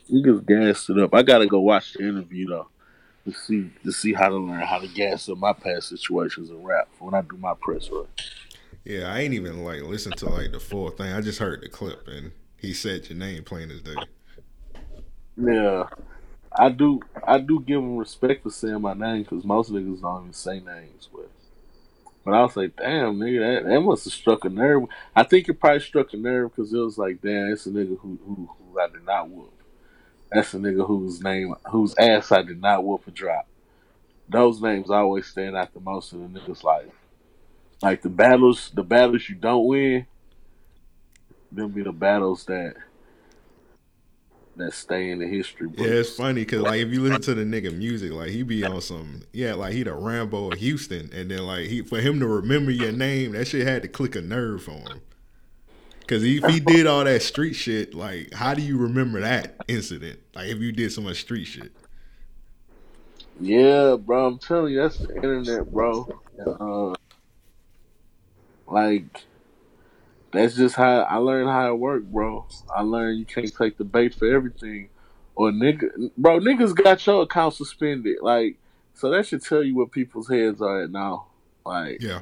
niggas gassed it up. I gotta go watch the interview though to see to see how to learn how to gas up my past situations in rap when I do my press run. Yeah, I ain't even like listen to like the full thing. I just heard the clip and he said your name plain as day. Yeah, I do. I do give him respect for saying my name because most niggas don't even say names. But but I was like, damn, nigga, that, that must have struck a nerve. I think it probably struck a nerve because it was like, damn, it's a nigga who who, who I did not whoop. That's a nigga whose name, whose ass I did not whoop or drop. Those names always stand out the most in a nigga's life. Like the battles, the battles you don't win, them be the battles that that stay in the history books. Yeah, it's funny because like if you listen to the nigga music, like he be on some yeah, like he the Rambo of Houston, and then like he for him to remember your name, that shit had to click a nerve for him. Cause if he did all that street shit, like how do you remember that incident? Like if you did so much street shit. Yeah, bro, I'm telling you, that's the internet, bro. Uh, like, that's just how I learned how it worked, bro. I learned you can't take the bait for everything, or nigga, bro, niggas got your account suspended, like, so that should tell you what people's heads are at now. Like, Yeah,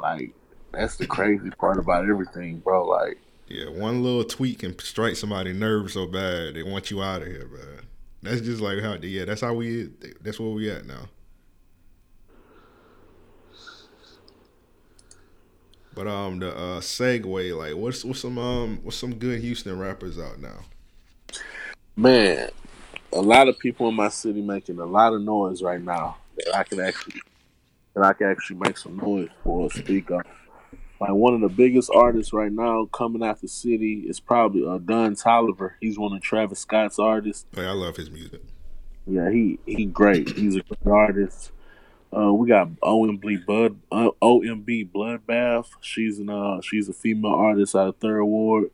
like that's the crazy part about everything, bro. Like, yeah, one little tweet can strike somebody nerve so bad they want you out of here, bro. That's just like how yeah, that's how we that's where we at now. But um, the uh, segue, like, what's what's some um, what's some good Houston rappers out now? Man, a lot of people in my city making a lot of noise right now that I can actually that I can actually make some noise for, speak up. Like one of the biggest artists right now coming out the city is probably uh, Don Toliver. He's one of Travis Scott's artists. Like, I love his music. Yeah, he he great. He's a great artist. Uh, we got OMB Blood uh, OMB Bloodbath. She's an uh, she's a female artist out of Third Ward.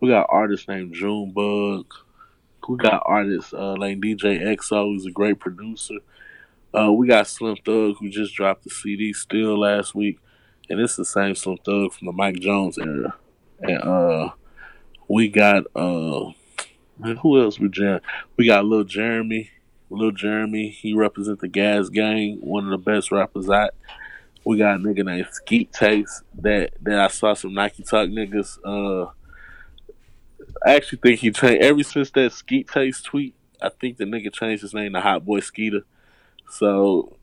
We got artist named June Bug. We got artists uh, like DJ EXO, who's a great producer. Uh, we got Slim Thug, who just dropped the CD still last week, and it's the same Slim Thug from the Mike Jones era. And uh, we got uh, man, who else we jam? We got Lil Jeremy. Lil Jeremy, he represents the Gas Gang, one of the best rappers out. We got a nigga named Skeet Taste that that I saw some Nike Talk niggas. Uh, I actually think he changed ever since that Skeet Taste tweet. I think the nigga changed his name to Hot Boy Skeeter. So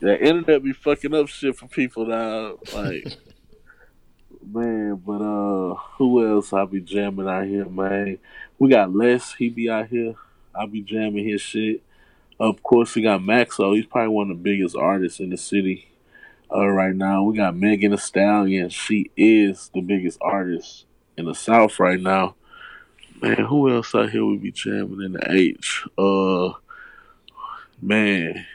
the internet be fucking up shit for people now. Like man, but uh who else I be jamming out here, man? We got Les, he be out here. I be jamming his shit. Of course we got Maxo, he's probably one of the biggest artists in the city uh right now. We got Megan Thee Stallion, she is the biggest artist in the South right now. Man, who else out here we be jamming in the H? Uh man,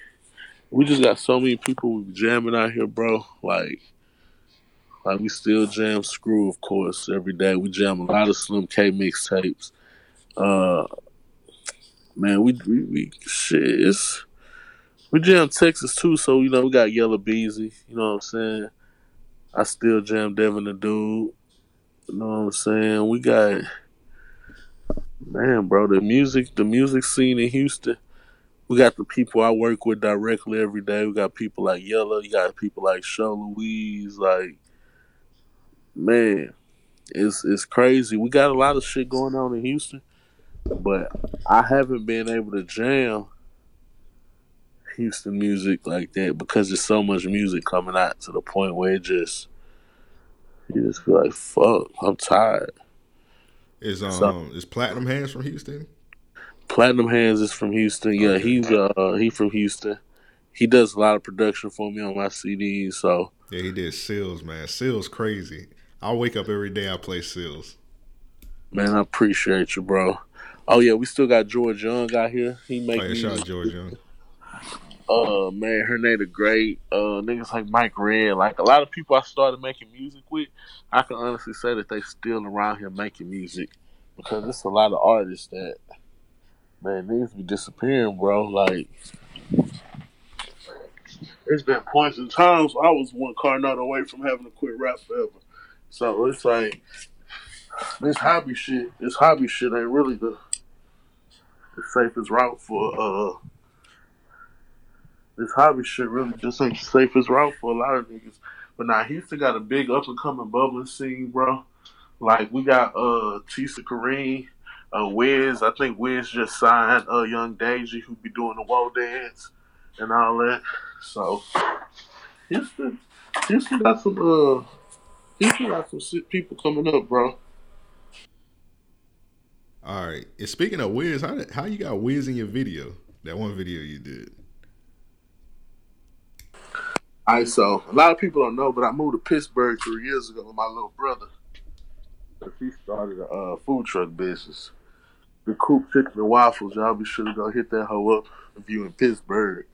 we just got so many people jamming out here, bro. Like, like we still jam Screw, of course, every day. We jam a lot of Slim K mixtapes. Uh, man, we, we we shit. We jam Texas too, so you know we got Yella Beezy. You know what I'm saying? I still jam Devin the Dude. You know what I'm saying? We got man, bro. The music, the music scene in Houston. We got the people I work with directly every day. We got people like Yella. You got people like Show Louise. Like, man, it's it's crazy. We got a lot of shit going on in Houston, but I haven't been able to jam Houston music like that because there's so much music coming out to the point where it just you just feel like fuck. I'm tired. Is um So is Platinum Hands from Houston? Platinum Hands is from Houston. Yeah, he's uh he from Houston. He does a lot of production for me on my CDs. So Yeah, he did Seals, man. Seals crazy. I wake up every day. I play Seals. man, I appreciate you, bro. Oh yeah, we still got George Young out here. He make Oh, yeah, shout out. George Young. Uh man, her name the great. Uh niggas like Mike Red. Like a lot of people I started making music with, I can honestly say that they still around here making music. Because it's a lot of artists that man niggas be disappearing, bro. Like there's been points in times I was one car not away from having to quit rap forever. So it's like this hobby shit, this hobby shit ain't really the, the safest route for uh this hobby shit really just ain't the safest route for a lot of niggas. But now Houston got a big up and coming bubbling scene, bro. Like we got uh Tisakorean, uh Wiz, I think Wiz just signed uh Young Daisy who be doing the wall dance and all that. So Houston Houston got some uh Houston got some people coming up, bro. All right. And speaking of Wiz, how did- how you got Wiz in your video? That one video you did. Alright, so a lot of people don't know, but I moved to Pittsburgh three years ago with my little brother. He started a uh, food truck business. The Coop Chicken and Waffles, y'all be sure to go hit that hoe up if you in Pittsburgh.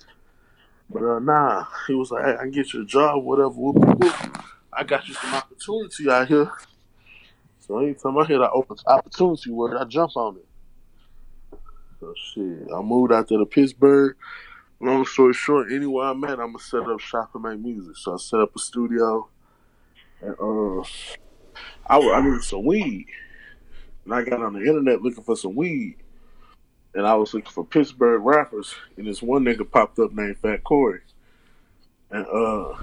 But uh, nah, he was like, hey, I can get you a job, whatever. Whoop, whoop. I got you some opportunity out here. So anytime I hear that open opportunity word, I jump on it. So shit, I moved out to Pittsburgh. Long story short, anywhere I'm at, I'm gonna set up shop and make music. So I set up a studio, and uh, I, I needed some weed, and I got on the internet looking for some weed, and I was looking for Pittsburgh rappers, and this one nigga popped up named Fat Corey, and uh,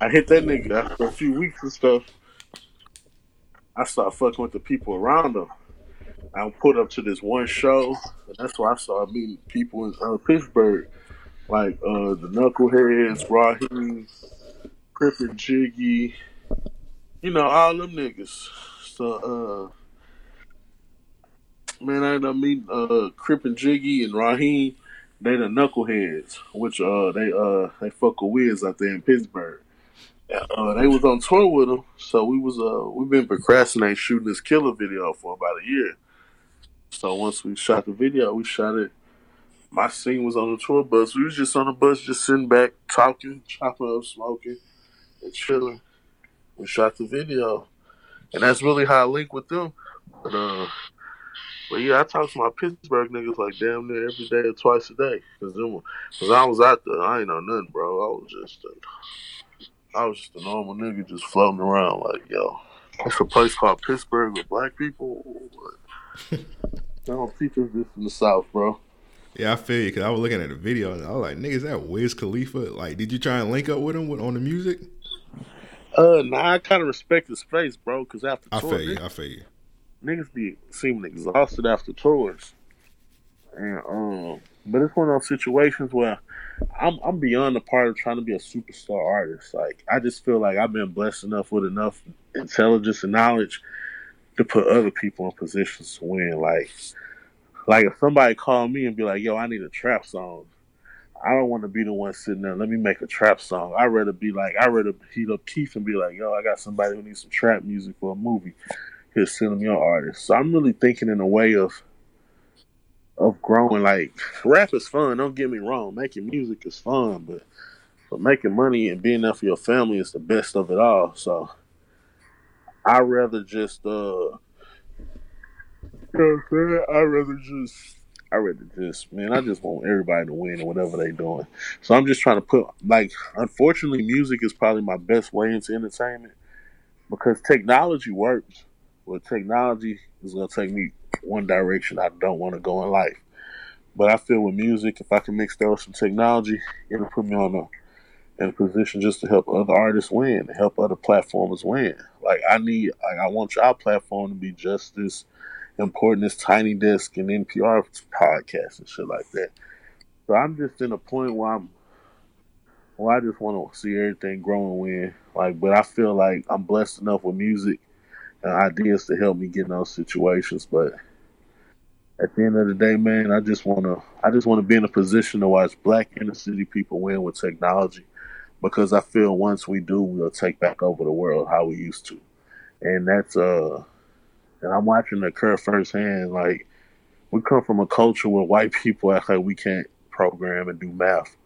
I hit that nigga after a few weeks and stuff. I started fucking with the people around him. I put up to this one show, and that's where I started meeting people in uh, Pittsburgh like uh the Knuckleheads, Raheem, Crippin' Jiggy, you know, all them niggas. So, uh, man, I ended up meeting uh, Crip and Jiggy and Raheem. They the knuckleheads, which uh they uh they fuck with Wiz out there in Pittsburgh. Uh, they was on tour with them, so we was uh we been procrastinating shooting this killer video for about a year. So once we shot the video, we shot it. My scene was on the tour bus. We was just on the bus, just sitting back, talking, chopping up, smoking, and chilling. We shot the video, and that's really how I link with them. But uh, but yeah, I talk to my Pittsburgh niggas like damn near every day or twice a day. Cause them, cause I was out there, I ain't know nothing, bro. I was just, a, I was just a normal nigga just floating around like, yo, it's a place called Pittsburgh with black people. they don't teach us this in the South, bro. Yeah, I feel you because I was looking at the video and I was like, niggas, that Wiz Khalifa?" Like, did you try and link up with him with, on the music? Uh, nah, I kind of respect his face, bro. Cause after I tour, feel you. I feel you. Niggas be seeming exhausted after tours. And um but it's one of those situations where I'm I'm beyond the part of trying to be a superstar artist. Like I just feel like I've been blessed enough with enough intelligence and knowledge to put other people in positions to win. Like like if somebody called me and be like, yo, I need a trap song. I don't want to be the one sitting there. Let me make a trap song. I'd rather be like, I'd rather heat up Keith and be like, yo, I got somebody who needs some trap music for a movie them your artist. So I'm really thinking in a way of of growing. Like rap is fun. Don't get me wrong. Making music is fun, but but making money and being there for your family is the best of it all. So I rather just uh, you know I'm rather just. I rather just, man, I just want everybody to win in whatever they doing. So I'm just trying to put, like, unfortunately, music is probably my best way into entertainment because technology works with technology is going to take me one direction I don't want to go in life. But I feel with music, if I can mix that with some technology, it'll put me on a in a position just to help other artists win, help other platformers win. Like I need, like I want our platform to be just as important as Tiny Desk and NPR podcasts and shit like that. So I'm just in a point where I'm, well, I just want to see everything grow and win. Like, but I feel like I'm blessed enough with music ideas to help me get in those situations. But at the end of the day, man, I just want to I just want to be in a position to watch black inner city people win with technology because I feel once we do, we'll take back over the world how we used to, and that's uh, and I'm watching it occur firsthand. Like we come from a culture where white people act like we can't program and do math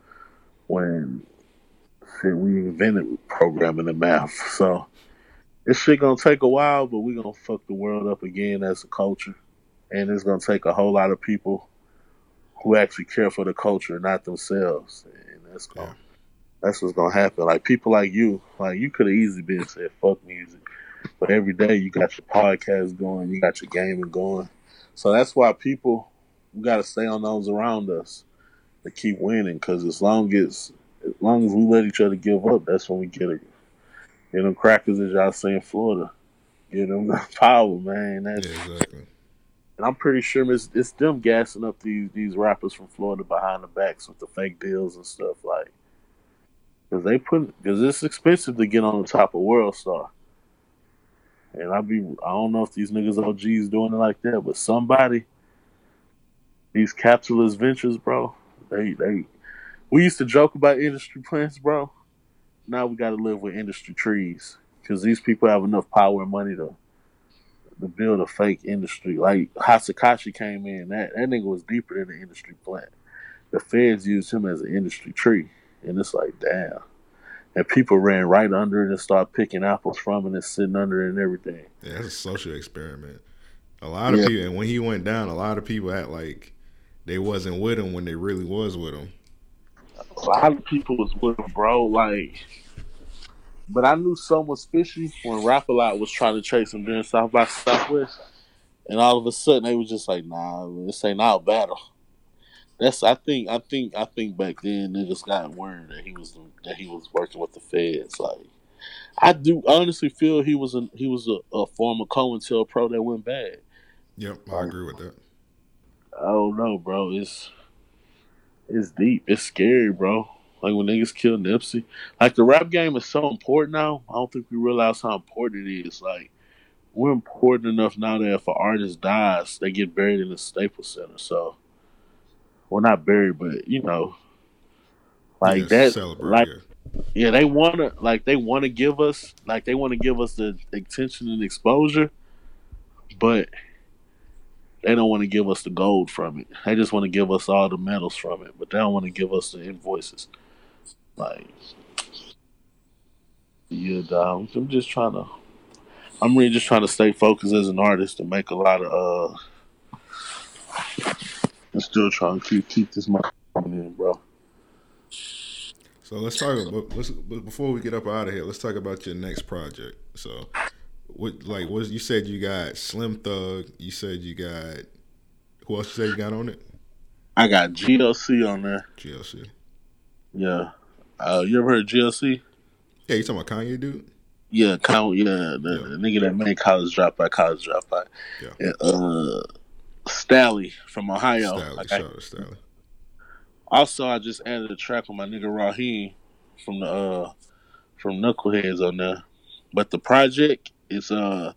when we invented programming and math. So this shit gonna take a while, but we gonna fuck the world up again as a culture, and it's gonna take a whole lot of people who actually care for the culture, not themselves, and that's gonna. Yeah. That's what's gonna happen. Like people like you, like you could have easily been said fuck music, but every day you got your podcast going, you got your gaming going, so that's why people we got to stay on those around us to keep winning. Because as long as as long as we let each other give up, that's when we get it. Get them crackers, as y'all say in Florida. Get them power, man. That's, Yeah, exactly. and I'm pretty sure it's, it's them gassing up these these rappers from Florida behind the backs with the fake deals and stuff like. Because they put because it's expensive to get on the top of World Star. And I be I don't know if these niggas OGs doing it like that, but somebody these capitalist ventures, bro. They they we used to joke about industry plans, bro. Now we got to live with industry trees because these people have enough power and money to to build a fake industry. Like Hasakashi came in, that that nigga was deeper than the industry plant. The feds used him as an industry tree, and it's like damn. And people ran right under it and started picking apples from it and sitting under it and everything. Yeah, that's a social experiment. A lot of Yeah. people, and when he went down, a lot of people act like they wasn't with him when they really was with him. A lot of people was with him, bro. Like, but I knew something was fishy when Rap a Lot was trying to chase him during South by Southwest, and all of a sudden they was just like, "Nah, this ain't our battle." That's I think I think I think back then niggas got word that he was that he was working with the feds. Like, I do honestly feel he was a he was a, a former COINTELPRO that went bad. Yep, I agree with that. I don't know, bro. It's it's deep. It's scary, bro. Like when niggas kill Nipsey. Like the rap game is so important now. I don't think we realize how important it is. Like we're important enough now that if an artist dies, they get buried in the Staples Center. So, well, not buried, but you know, like Yeah, that. Like yeah. yeah, they wanna like they want to give us like they want to give us the attention and exposure, but they don't want to give us the gold from it. They just want to give us all the medals from it, but they don't want to give us the invoices. Like, yeah. I'm just trying to. I'm really just trying to stay focused as an artist and make a lot of uh. And still trying to keep keep this money in, bro. So let's talk about let's, before we get up out of here. Let's talk about your next project. So, what like what you said you got Slim Thug. You said you got who else? You said you got on it? I got GLC on there. GLC. Yeah. Uh, you ever heard of GLC? Yeah, you talking about Kanye, dude? Yeah, count. Yeah, the, the nigga that made College Dropout, College Dropout. Yeah. And, uh, Stalley from Ohio. Stalley, Like, I- shout out to Stalley. also, I just added a track with my nigga Raheem from the uh from Knuckleheads on there. But the project is uh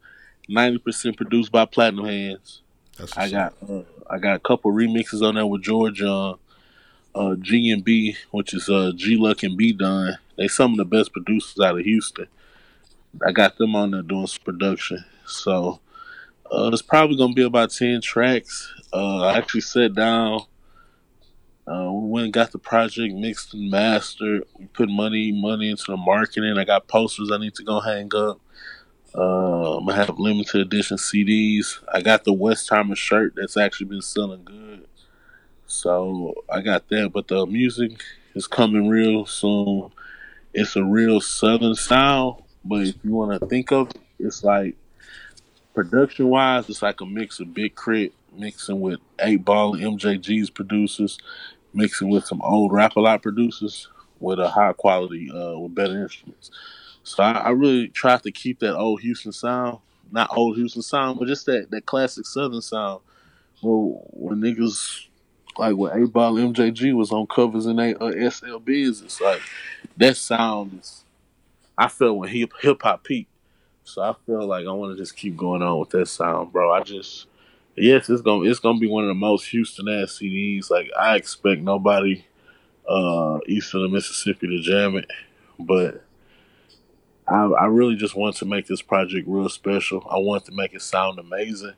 ninety percent produced by Platinum Hands. I got uh, I got a couple remixes on there with George Young, uh, G and B, which is uh, G Luck and B Done. They some of the best producers out of Houston. I got them on there doing some production. So uh, it's probably gonna be about ten tracks. Uh, I actually sat down. Uh, we went and got the project mixed and mastered. We put money money into the marketing. I got posters I need to go hang up. I'm gonna have limited edition CDs. I got the Westheimer shirt that's actually been selling good. So I got that, but the music is coming real soon. It's a real southern sound, but if you want to think of it, it's like production wise, it's like a mix of Big K.R.I.T. mixing with Eight Ball and MJG's producers, mixing with some old rap a lot producers with a high quality, uh, with better instruments. So I, I really tried to keep that old Houston sound, not old Houston sound, but just that, that classic Southern sound. Well, when niggas like when Eight Ball MJG was on covers in they uh, SLBs, it's like that sound is. I felt when hip hip hop peaked, so I feel like I want to just keep going on with that sound, bro. I just yes, it's gonna it's gonna be one of the most Houston ass CDs. Like I expect nobody uh east of the Mississippi to jam it, but I, I really just want to make this project real special. I want to make it sound amazing.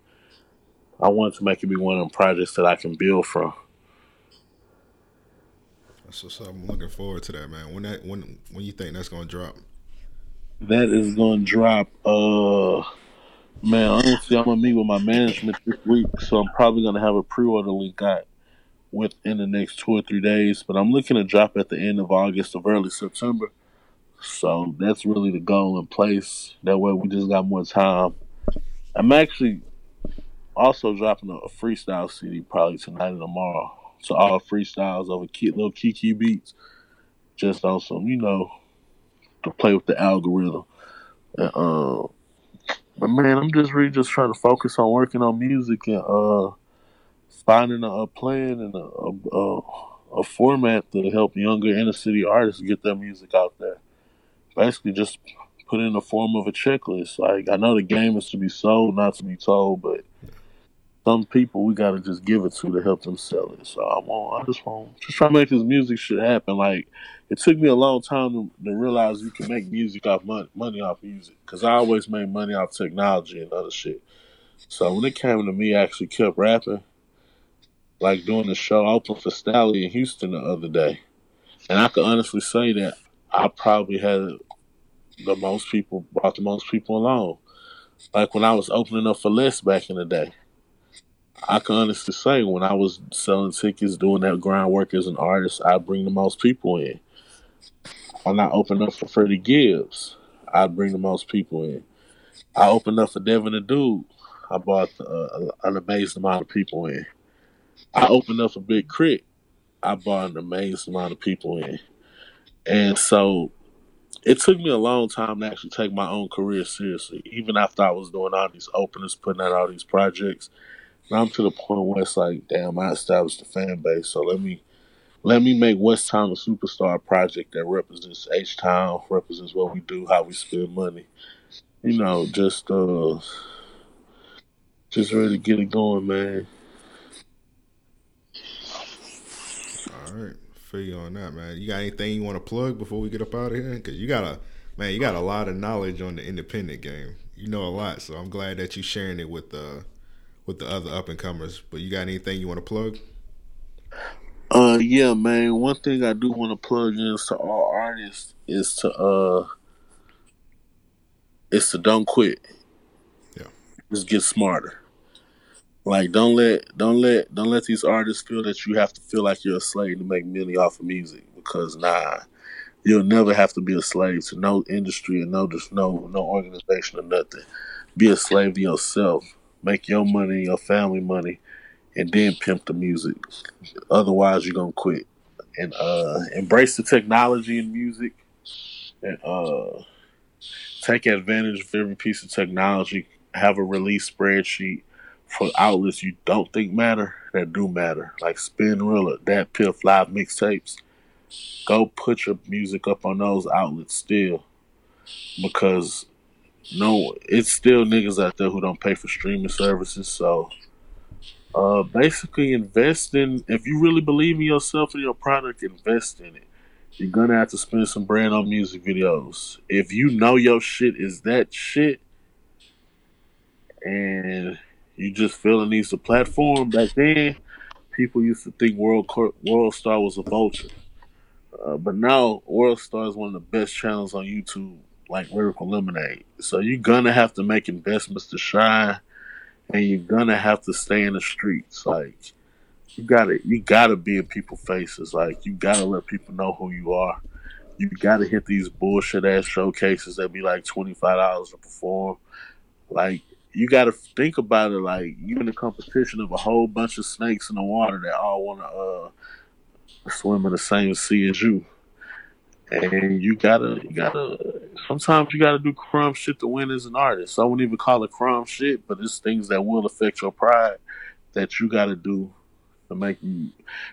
I want to make it be one of the projects that I can build from. That's what's up. I'm looking forward to that, man. When that when when you think that's gonna drop? That is going to drop. Uh, man, honestly, I'm gonna meet with my management this week, so I'm probably gonna have a pre-order link out within the next two or three days. But I'm looking to drop at the end of August or early September. So that's really the goal in place. That way, we just got more time. I'm actually also dropping a, freestyle CD probably tonight and tomorrow. So all freestyles over little Kiki beats, just on some, you know, to play with the algorithm. And, uh, but man, I'm just really just trying to focus on working on music and uh, finding a, a plan and a, a, a format to help younger inner city artists get their music out there. Basically, just put in the form of a checklist. Like I know the game is to be sold, not to be told, but some people we gotta just give it to to help them sell it. So I want, I just want, just try to make this music shit happen. Like it took me a long time to, to realize you can make music off money, money off music. Cause I always made money off technology and other shit. So when it came to me, I actually kept rapping, like doing the show. I opened for Stalley in Houston the other day, and I can honestly say that I probably had the most people, brought the most people along. Like when I was opening up for Les back in the day. I can honestly say when I was selling tickets, doing that groundwork as an artist, I bring the most people in. When I opened up for Freddie Gibbs, I bring the most people in. I opened up for Devin the Dude, I brought uh, an amazing amount of people in. I opened up for Big K.R.I.T., I brought an amazing amount of people in. And so it took me a long time to actually take my own career seriously, even after I was doing all these openers, putting out all these projects. I'm to the point where it's like, damn, I established a fan base, so let me let me make West Town a superstar project that represents H Town, represents what we do, how we spend money. You know, just uh just ready to get it going, man. All right, feel you on that, man. You got anything you want to plug before we get up out of here? Because you got a man, you got a lot of knowledge on the independent game. You know a lot, so I'm glad that you sharing it with the with the other up and comers. But you got anything you want to plug? Uh, yeah, man. One thing I do want to plug in to all artists is to uh, is to don't quit. Yeah. Just get smarter. Like don't let don't let don't let these artists feel that you have to feel like you're a slave to make money off of music because nah, you'll never have to be a slave to no industry and no just no no organization or nothing. Be a slave to yourself. Make your money, your family money, and then pimp the music. Otherwise, you're gonna quit. And uh, embrace the technology in music, and uh, take advantage of every piece of technology. Have a release spreadsheet for outlets you don't think matter that do matter, like Spinrilla, DatPiff, live mixtapes. Go put your music up on those outlets still, because no, it's still niggas out there who don't pay for streaming services. So, uh, basically, invest in if you really believe in yourself and your product, invest in it. You're gonna have to spend some brand on music videos. If you know your shit is that shit, and you just feel it needs a platform. Back then, people used to think World World Star was a vulture, uh, but now World Star is one of the best channels on YouTube, like Lyrical Lemonade. So you're gonna have to make investments to shine, and you're gonna have to stay in the streets. Like you gotta, you gotta be in people's faces. Like you gotta let people know who you are. You gotta hit these bullshit ass showcases that be like twenty five dollars to perform. Like you got to think about it like you're in a competition of a whole bunch of snakes in the water that all want to uh, swim in the same sea as you, and you gotta you gotta sometimes you gotta do crumb shit to win as an artist. I wouldn't even call it crumb shit, but it's things that will affect your pride that you gotta do to make you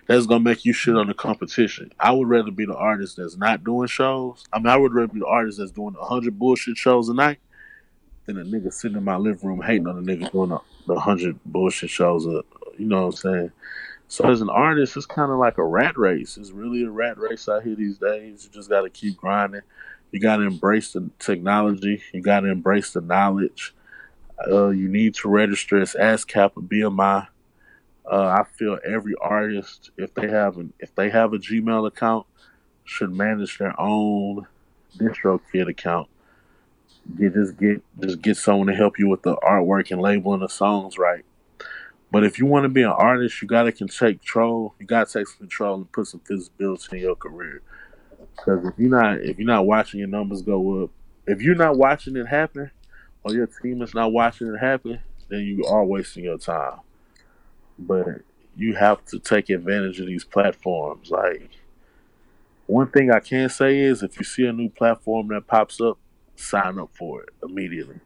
that's gonna make you shit on the competition. I would rather be the artist that's not doing shows. I mean, I would rather be the artist that's doing hundred bullshit shows a night than a nigga sitting in my living room hating on a nigga doing the, the hundred bullshit shows. Uh, you know what I'm saying? So as an artist, it's kind of like a rat race. It's really a rat race out here these days. You just got to keep grinding. You got to embrace the technology. You got to embrace the knowledge. Uh, you need to register as ASCAP or BMI. Uh, I feel every artist, if they have an if they have a Gmail account, should manage their own DistroKid account get just get just get someone to help you with the artwork and labeling the songs right. But if you want to be an artist, you gotta can take control. You gotta take some control and put some visibility in your career. Because if you're not if you're not watching your numbers go up, if you're not watching it happen, or your team is not watching it happen, then you are wasting your time. But you have to take advantage of these platforms. Like one thing I can say is if you see a new platform that pops up, sign up for it immediately.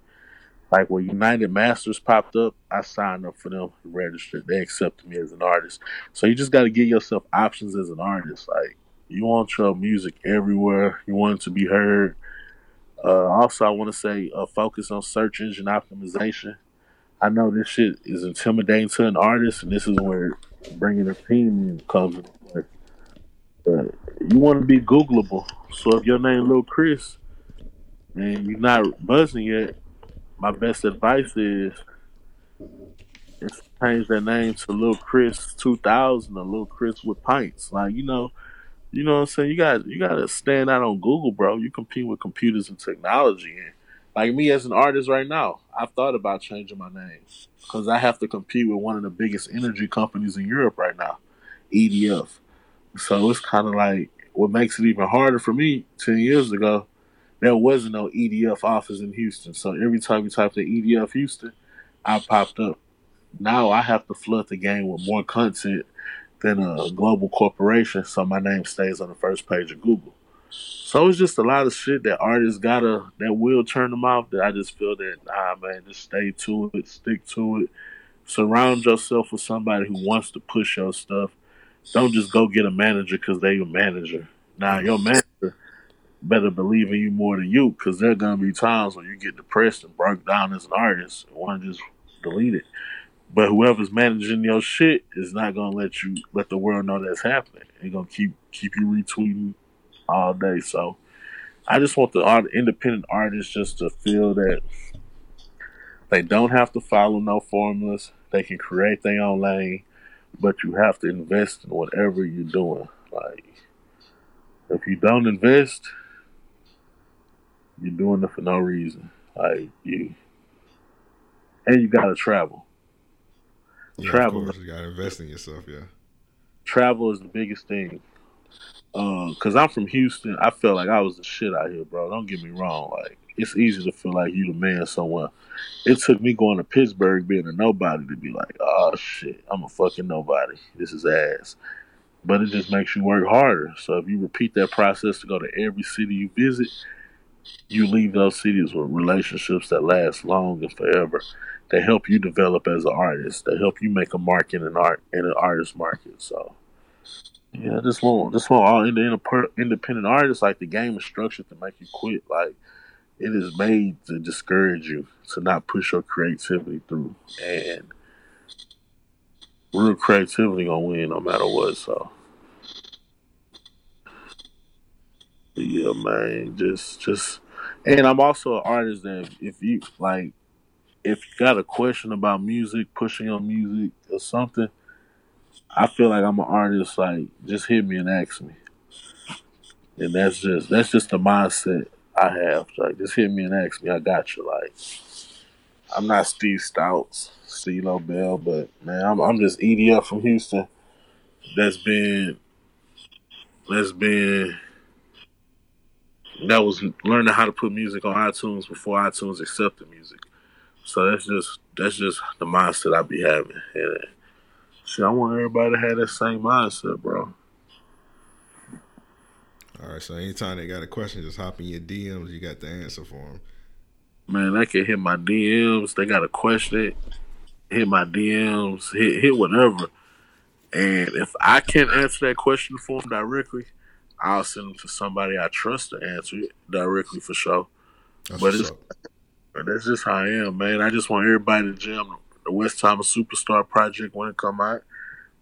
Like when United Masters popped up, I signed up for them, registered. They accepted me as an artist. So you just got to give yourself options as an artist. Like you want your music everywhere. You want it to be heard. Uh, also, I want to say uh, focus on search engine optimization. I know this shit is intimidating to an artist, and this is where bringing a team in comes play. But you want to be Googleable. So if your name Lil Chris, and you're not buzzing yet, my best advice is change that name to Lil Chris 2000 or Lil Chris with pints. Like you know, you know what I'm saying. You got you got to stand out on Google, bro. You compete with computers and technology, and like me as an artist right now, I've thought about changing my name because I have to compete with one of the biggest energy companies in Europe right now, EDF. So it's kind of like what makes it even harder for me. Ten years ago, there wasn't no EDF office in Houston. So every time you type in EDF Houston, I popped up. Now I have to flood the game with more content than a global corporation, so my name stays on the first page of Google. So it's just a lot of shit that artists gotta that will turn them off. That I just feel that nah, man, just stay to it, stick to it. Surround yourself with somebody who wants to push your stuff. don't just go get a manager because they your manager. Now your manager better believe in you more than you because there are gonna be times when you get depressed and broke down as an artist and want to just delete it. But whoever's managing your shit is not gonna let you let the world know that's happening. They're gonna keep keep you retweeting all day. So I just want the art, independent artists just to feel that they don't have to follow no formulas. They can create their own lane, but you have to invest in whatever you're doing. Like if you don't invest, you're doing it for no reason. Like you, and you gotta travel. Yeah, Travel. You gotta invest in yourself. Yeah. Travel is the biggest thing. Uh, Cause I'm from Houston. I felt like I was the shit out here, bro. Don't get me wrong. Like it's easy to feel like you the man somewhere. It took me going to Pittsburgh being a nobody to be like, oh shit, I'm a fucking nobody. This is ass. But it just makes you work harder. So if you repeat that process to go to every city you visit, you leave those cities with relationships that last long and forever. They help you develop as an artist. They help you make a mark in an art in an artist market. So yeah, this want this want all independent artists like the game is structured to make you quit. Like it is made to discourage you to not push your creativity through, and real creativity gonna win no matter what. So yeah, man, just just, and I'm also an artist that if you like, if you got a question about music, pushing on music or something. I feel like I'm an artist. Like, just hit me and ask me, and that's just that's just the mindset I have. Like, just hit me and ask me. I got you. Like, I'm not Steve Stouts, CeeLo Bell, but man, I'm I'm just EDF from Houston. That's been that's been that was learning how to put music on iTunes before iTunes accepted music. So that's just that's just the mindset I be having. And shit, I want everybody to have that same mindset, bro. All right. So anytime they got a question, just hop in your DMs. You got the answer for them. Man, I can hit my DMs. They got a question, hit my DMs, hit hit whatever. And if I can't answer that question for them directly, I'll send them to somebody I trust to answer it directly for sure. That's But it's- that's just how I am, man. I just want everybody to jam the West Thomas Superstar project when it come out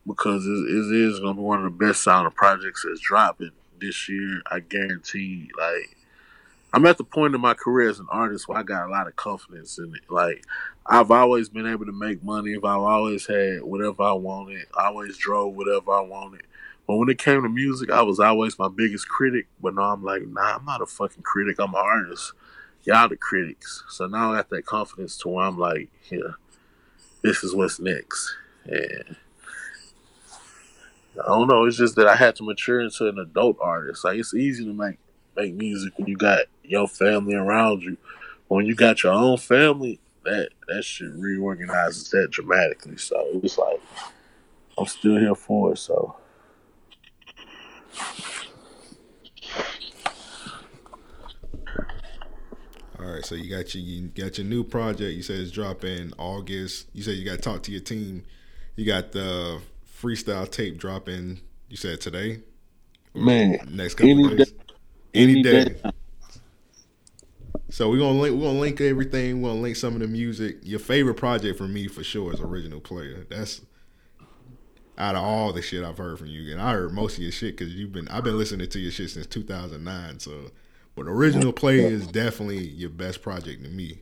because it, it is gonna be one of the best sounding projects that's dropping this year. I guarantee. Like, I'm at the point in my career as an artist where I got a lot of confidence in it. Like, I've always been able to make money. If I've always had whatever I wanted. I always drove whatever I wanted. But when it came to music, I was always my biggest critic. But now I'm like, nah, I'm not a fucking critic. I'm an artist y'all the critics. So now I got that confidence to where I'm like, yeah, this is what's next. And I don't know, it's just that I had to mature into an adult artist. Like it's easy to make make music when you got your family around you. When you got your own family, that that shit reorganizes that dramatically. So it was like I'm still here for it, so All right. So you got your you got your new project. You said it's dropping August. You said you got to talk to your team. You got the freestyle tape dropping. You said today. Man, next couple any days. day- Any, any day. day. So we're gonna link we're gonna link everything, we're gonna link some of the music. Your favorite project for me for sure is original player. That's out of all the shit I've heard from you. And I heard most of your shit because you've been I've been listening to your shit since two thousand nine. So but original play is definitely your best project to me.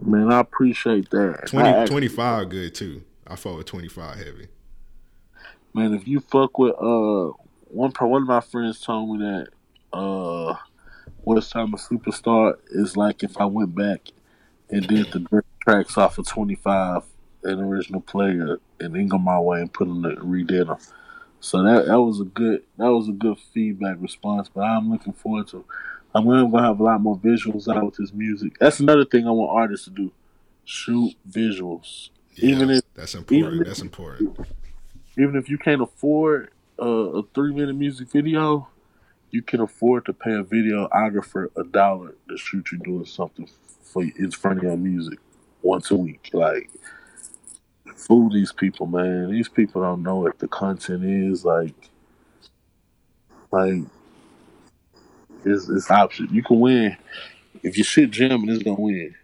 man, I appreciate that. 20, I actually- 25 good too. I fought with twenty five heavy. Man, if you fuck with uh one pro one of my friends told me that uh West Time a Superstar is like if I went back and did the tracks off of twenty five an original player and then go my way and put them to redid them. So that that was a good that was a good feedback response. But I'm looking forward to I'm gonna gonna have a lot more visuals out with this music. That's another thing I want artists to do. Shoot visuals. Yeah, Even if that's important. even if- that's important. even if you can't afford uh, a three minute music video, you can afford to pay a videographer a dollar to shoot you doing something for in front of your music once a week. Like fool these people, man. These people don't know what the content is. Like, like it's it's option. You can win if your shit jamming. It's gonna win.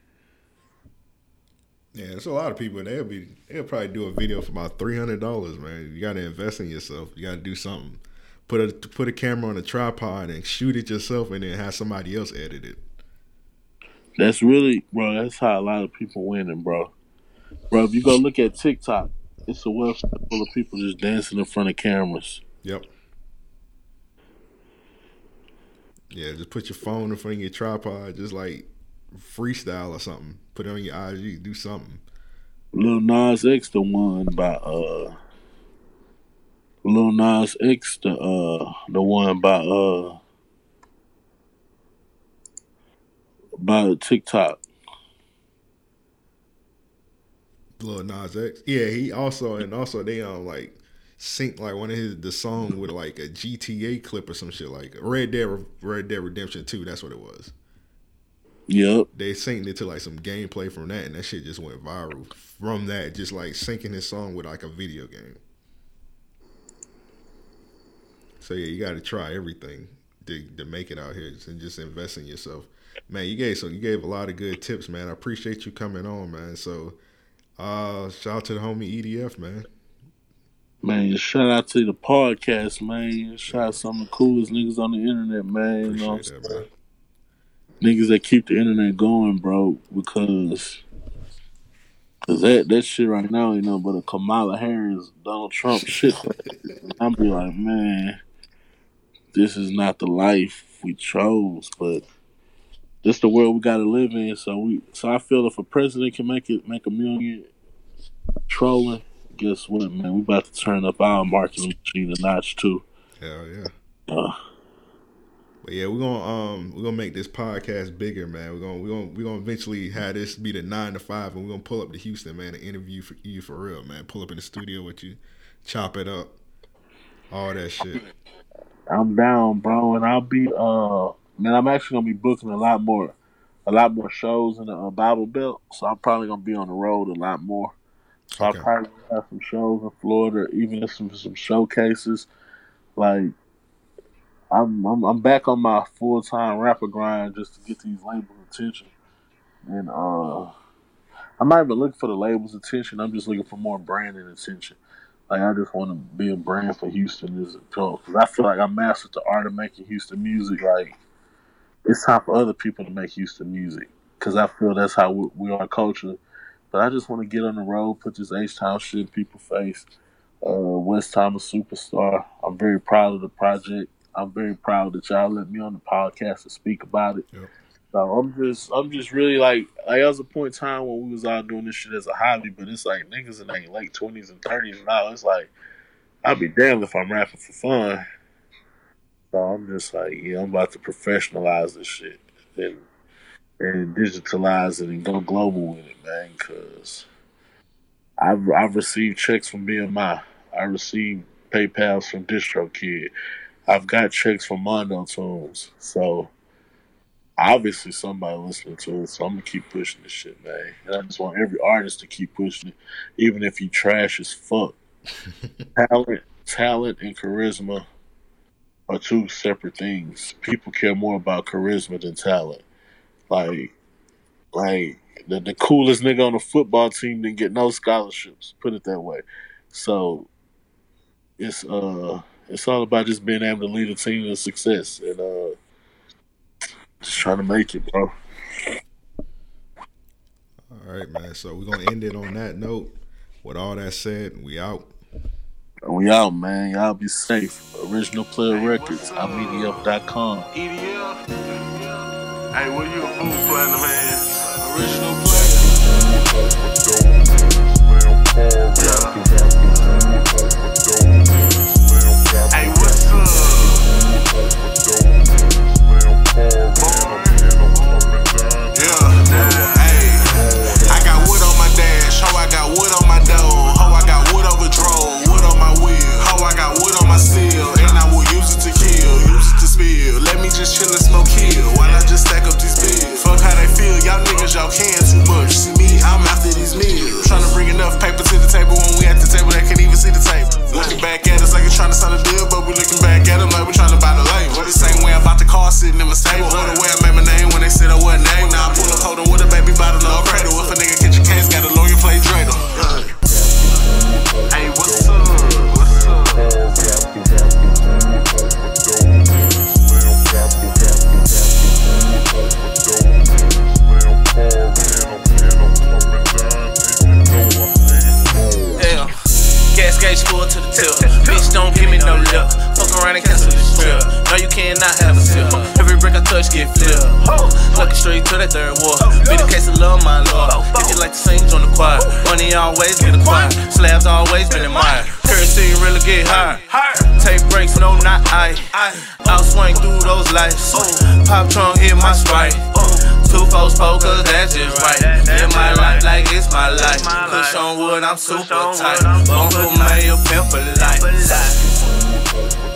Yeah, there's a lot of people. They'll be they'll probably do a video for about three hundred dollars, man. You got to invest in yourself. You got to do something. Put a put a camera on a tripod and shoot it yourself, and then have somebody else edit it. That's really, bro. That's how a lot of people winning, bro. Bro, if you go look at TikTok, it's a website full of people just dancing in front of cameras. Yep. Yeah, just put your phone in front of your tripod, just like freestyle or something. Put it on your IG, do something. Lil Nas X the one by uh Lil Nas X the uh the one by uh by TikTok. Lil Nas X. Yeah, he also and also they um like sync like one of his the song with like a GTA clip or some shit like Red Dead Red Dead Redemption 2, that's what it was. Yep. They synced it to like some gameplay from that and that shit just went viral from that, just like syncing his song with like a video game. So yeah, you gotta try everything to, to make it out here and just invest in yourself. Man, you gave so you gave a lot of good tips, man. I appreciate you coming on, man. So uh shout out to the homie EDF, man. Man, shout out to the podcast, man. Shout out some of the coolest niggas on the internet, man. You know that, man. Niggas that keep the internet going, bro, because cause that that shit right now, you know, but a Kamala Harris, Donald Trump shit. I'm be like, man, this is not the life we chose, but this the world we gotta live in. So we, so I feel if a president can make it, make a million trolling, guess what, man? We about to turn up our marketing machine a notch too. Hell yeah. Uh, But yeah, we're gonna um we're gonna make this podcast bigger, man. We're gonna we're gonna we're gonna eventually have this be the nine to five, and we're gonna pull up to Houston, man, and interview for you for real, man. Pull up in the studio with you, chop it up, all that shit. I'm down, bro, and I'll be uh man. I'm actually gonna be booking a lot more, a lot more shows in the uh, Bible Belt. So I'm probably gonna be on the road a lot more. So Okay. I'll probably have some shows in Florida, even if some some showcases. Like I'm I'm, I'm back on my full time rapper grind just to get these labels attention, and uh I'm not even looking for the labels attention. I'm just looking for more branding attention. Like I just want to be a brand for Houston as a because I feel like I mastered the art of making Houston music. Like it's time for other people to make Houston music because I feel that's how we, we are culture. But I just want to get on the road, put this H Town shit in people's face. Uh, West Time a superstar. I'm very proud of the project. I'm very proud that y'all let me on the podcast to speak about it. Yep. So I'm just, I'm just really like, like there was a point in time when we was all doing this shit as a hobby, but it's like niggas in their late twenties and thirties now. It's like I'd be damned if I'm rapping for fun. So I'm just like, yeah, I'm about to professionalize this shit and and digitalize it and go global with it, man. Cause I've I've received checks from BMI. I received PayPal's from DistroKid. I've got checks from MondoTunes. So obviously somebody listening to it. So I'm gonna keep pushing this shit, man. And I just want every artist to keep pushing it, even if you trash as fuck. talent, talent, and charisma are two separate things. People care more about charisma than talent. Like, like the, the coolest nigga on the football team didn't get no scholarships. Put it that way. So it's uh it's all about just being able to lead a team to success and uh just trying to make it, bro. All right, man. So we're gonna end it on that note. With all that said, we out. We out, man. Y'all be safe. Original Player Records. imEDF.com. EDF. Hey, what you a food planner, man? Original player. Hey, what's up? Yeah, hey. I got wood on my dash, I got wood on my I got wood over wood on my wheel. I got wood on my seal, and I will use it to kill, use it to spill. Let me just chill and smoke y'all can too much. See me, I'm after these meals. Trying to bring enough paper to the table when we at the table that can't even see the table. Looking back at us like it's trying to sign a deal, but we looking back at them like we always been admired. Currency really get higher. Take breaks, no, not I. I'll swing through those lights. Pop trunk, hit my sprite. Two folks cause that's just right. In my life, like it's my life. Push on wood, I'm super tight. Bone for mayor, pimp for life.